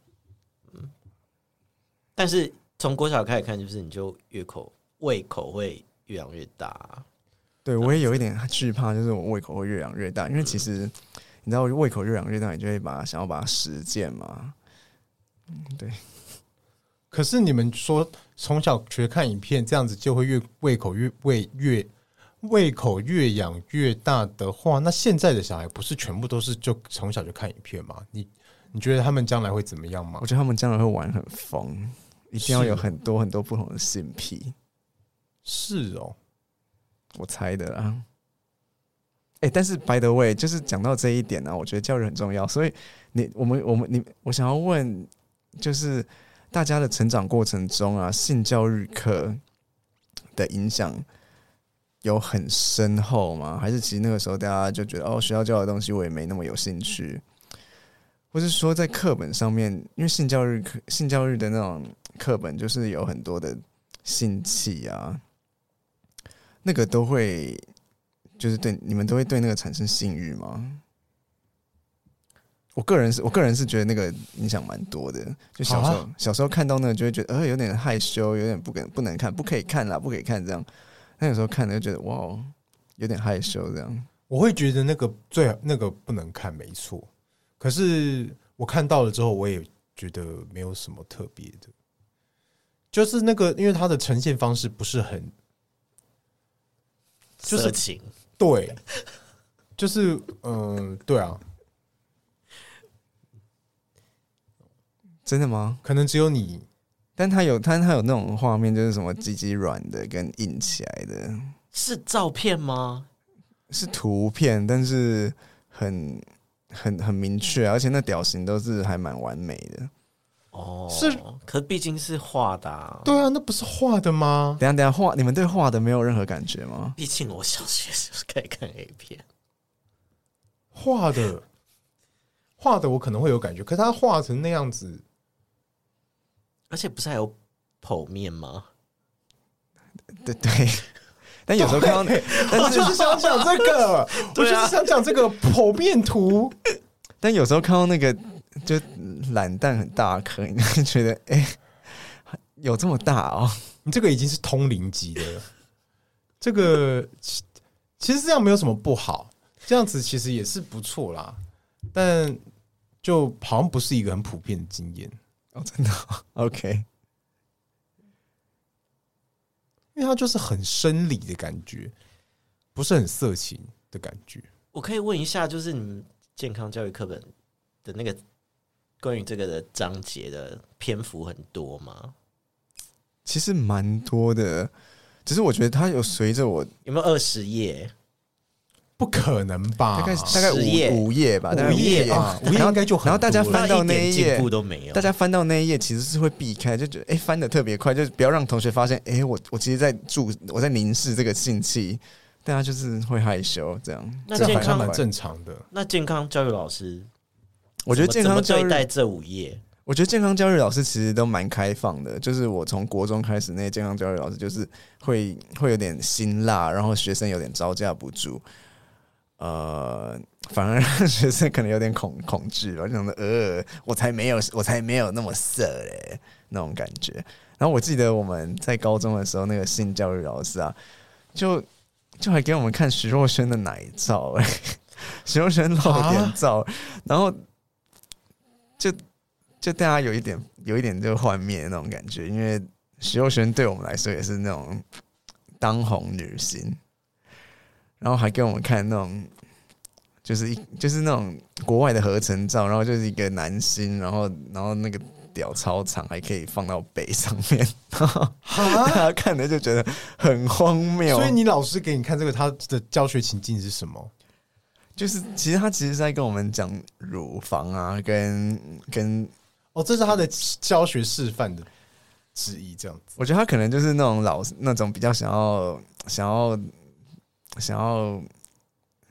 嗯，但是从国小开始看，就是你就越口胃口会越养越大。对，我也有一点惧怕，就是我胃口会越养越大，因为其实。你知道胃口越养越大，你就会把想要把它实践嘛？嗯，对。可是你们说从小学看影片这样子就会越胃口越胃越胃口越养越大的话，那现在的小孩不是全部都是就从小就看影片吗？你你觉得他们将来会怎么样吗？我觉得他们将来会玩很疯，一定要有很多很多不同的性癖。是哦，我猜的啊。哎、但是 by the way，就是讲到这一点呢、我觉得教育很重要。所以你我们我们你，我想要问，就是大家的成长过程中啊，性教育课的影响有很深厚吗？还是其实那个时候大家就觉得哦，学校教的东西我也没那么有兴趣，或是说在课本上面，因为性教育课性教育的那种课本就是有很多的性器啊，那个都会。就是对你们都会对那个产生性欲吗？我个人是我个人是觉得那个影响蛮多的。就小时候、啊、小时候看到那个就会觉得呃有点害羞，有点不敢不能看，不可以看啦，不可以看这样。那有时候看了就觉得哇，有点害羞这样。我会觉得那个最那个不能看没错，可是我看到了之后，我也觉得没有什么特别的。就是那个因为它的呈现方式不是很，就是色情。对，就是嗯，对啊，真的吗？可能只有你，但他有，他他有那种画面，就是什么鸡鸡软的跟硬起来的，是照片吗？是图片，但是很很很明确，而且那表情都是还蛮完美的。哦，是，可是毕竟是画的啊。对啊，那不是画的吗？等下等下，画你们对画的没有任何感觉吗？毕竟我小学就是可以看 A 片，画的画的我可能会有感觉，可是他画成那样子，而且不是还有剖面吗？对对，但有时候看到，我就是想讲这个，我就是想讲这个剖面图，但有时候看到那个。就懒蛋很大颗，你会觉得哎、欸，有这么大哦？你这个已经是通灵级的了。这个其实这样没有什么不好，这样子其实也是不错啦。但就好像不是一个很普遍的经验哦，真的。OK，因为它就是很生理的感觉，不是很色情的感觉。我可以问一下，就是你们健康教育课本的那个。关于这个的章节的篇幅很多吗？其实蛮多的，只是我觉得它有随着我有没有二十页？不可能吧？大概大概五页五页吧，五页啊，五页应该就很。然后大家翻到那一页都没有，大家翻到那一页其实是会避开，就觉得哎、欸、翻的特别快，就不要让同学发现哎、欸、我我其实在注我在凝视这个性器，大家就是会害羞这样。那健康蛮正常的。那健康教育老师。我觉得健康教育带这五页，我觉得健康教育老师其实都蛮开放的。就是我从国中开始，那些健康教育老师就是会会有点辛辣，然后学生有点招架不住，呃，反而让学生可能有点恐恐惧，了就想说，呃，我才没有，我才没有那么色嘞，那种感觉。然后我记得我们在高中的时候，那个性教育老师啊，就就还给我们看徐若瑄的奶照，哎，徐若瑄露点照，啊、然后。就就大家有一点有一点这个幻灭的那种感觉，因为徐若瑄对我们来说也是那种当红女星，然后还给我们看那种就是一就是那种国外的合成照，然后就是一个男星，然后然后那个屌超长，还可以放到背上面，大家看的就觉得很荒谬。所以你老师给你看这个，他的教学情境是什么？就是，其实他其实是在跟我们讲乳房啊，跟跟哦，这是他的教学示范的之一，这样子。我觉得他可能就是那种老那种比较想要想要想要，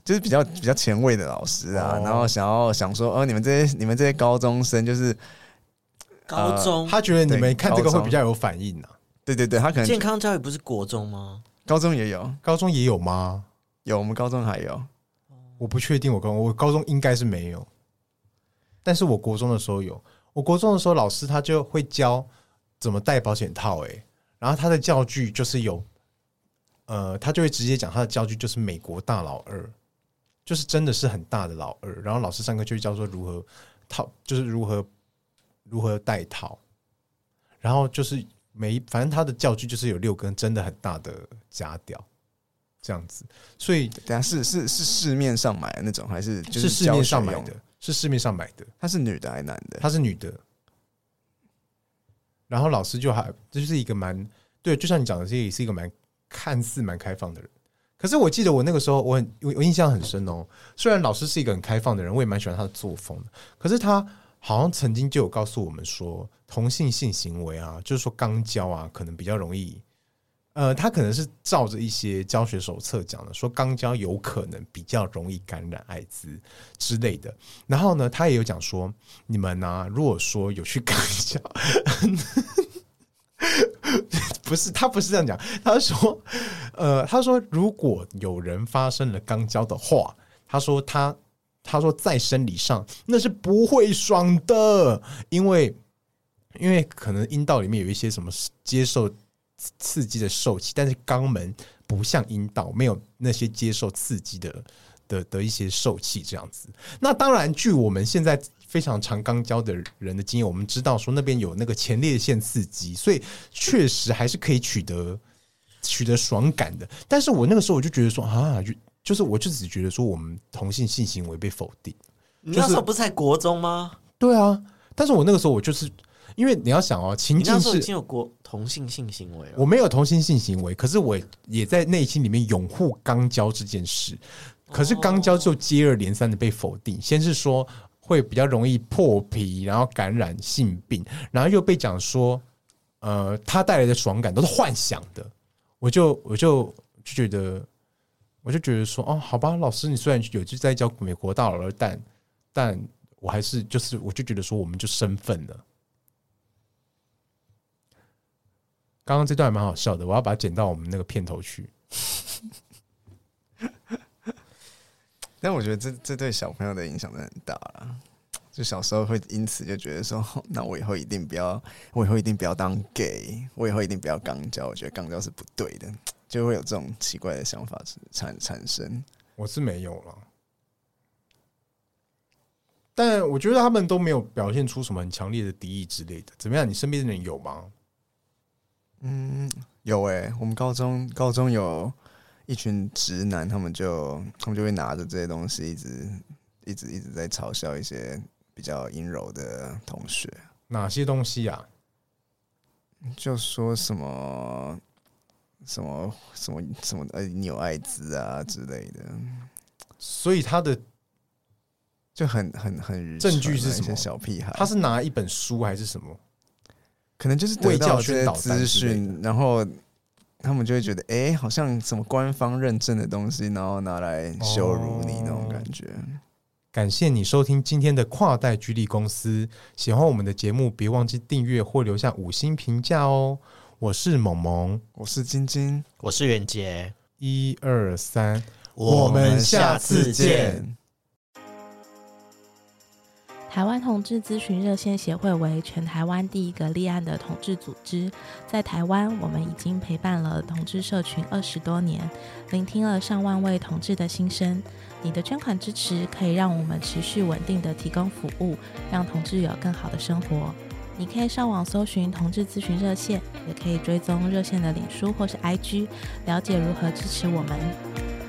就是比较比较前卫的老师啊，哦、然后想要想说，哦，你们这些你们这些高中生就是高中、呃，他觉得你们看这个会比较有反应呢、啊。对对对，他可能健康教育不是国中吗？高中也有，高中也有吗？有，我们高中还有。我不确定，我高我高中应该是没有，但是我国中的时候有。我国中的时候，老师他就会教怎么戴保险套，诶，然后他的教具就是有，呃，他就会直接讲他的教具就是美国大老二，就是真的是很大的老二。然后老师上课就会教说如何套，就是如何如何戴套，然后就是每一反正他的教具就是有六根真的很大的假屌。这样子。所以等下是是是市面上买的那种，还是就是市面上买的？是市面上买的。她是女的还是男的？她是女的。然后老师就还这就是一个蛮对，就像你讲的，这也是一个蛮看似蛮开放的人。可是我记得我那个时候，我很我印象很深哦。虽然老师是一个很开放的人，我也蛮喜欢他的作风的。可是他好像曾经就有告诉我们说，同性性行为啊，就是说肛交啊，可能比较容易。呃，他可能是照着一些教学手册讲的，说肛交有可能比较容易感染艾滋之类的。然后呢，他也有讲说，你们呢、如果说有去肛交，不是他不是这样讲，他说，呃，他说如果有人发生了肛交的话，他说他他说在生理上那是不会爽的，因为因为可能阴道里面有一些什么接受。刺激的受气，但是肛门不像阴道，没有那些接受刺激的的的一些受气这样子。那当然，据我们现在非常常肛交的人的经验，我们知道说那边有那个前列腺刺激，所以确实还是可以取得取得爽感的。但是我那个时候我就觉得说啊，就就是我就只觉得说我们同性性行为被否定。你那时候不是在国中吗？对啊，但是我那个时候我就是。因为你要想哦，情境是已经有过同性性行为了。我没有同性性行为，可是我也在内心里面拥护肛交这件事。可是肛交就接二连三的被否定，先是说会比较容易破皮，然后感染性病，然后又被讲说，呃，它带来的爽感都是幻想的。我就我就就觉得，我就觉得说，哦，好吧，老师，你虽然有就在教美国大佬，但但我还是就是，我就觉得说，我们就身份了。刚刚这段还蛮好笑的，我要把它剪到我们那个片头去。但我觉得这这对小朋友的影响真的很大了，就小时候会因此就觉得说，那我以后一定不要，我以后一定不要当 gay，我以后一定不要肛交，我觉得肛交是不对的，就会有这种奇怪的想法产产生。我是没有了，但我觉得他们都没有表现出什么很强烈的敌意之类的。怎么样？你身边的人有吗？嗯，有诶、欸，我们高中高中有一群直男，他们就他们就会拿着这些东西，一直一直一直在嘲笑一些比较阴柔的同学。哪些东西啊？就说什么什么什么什么呃，你有艾滋啊之类的。所以他的就很很很证据是什么？小屁孩，他是拿一本书还是什么？可能就是得到这些资讯，然后他们就会觉得，哎、欸，好像什么官方认证的东西，然后拿来羞辱你那种感觉。哦、感谢你收听今天的跨代居力公司，喜欢我们的节目，别忘记订阅或留下五星评价哦。我是萌萌，我是晶晶，我是元杰，一二三，我们下次见。台湾同志咨询热线协会为全台湾第一个立案的同志组织，在台湾，我们已经陪伴了同志社群二十多年，聆听了上万位同志的心声。你的捐款支持可以让我们持续稳定的提供服务，让同志有更好的生活。你可以上网搜寻同志咨询热线，也可以追踪热线的脸书或是 IG，了解如何支持我们。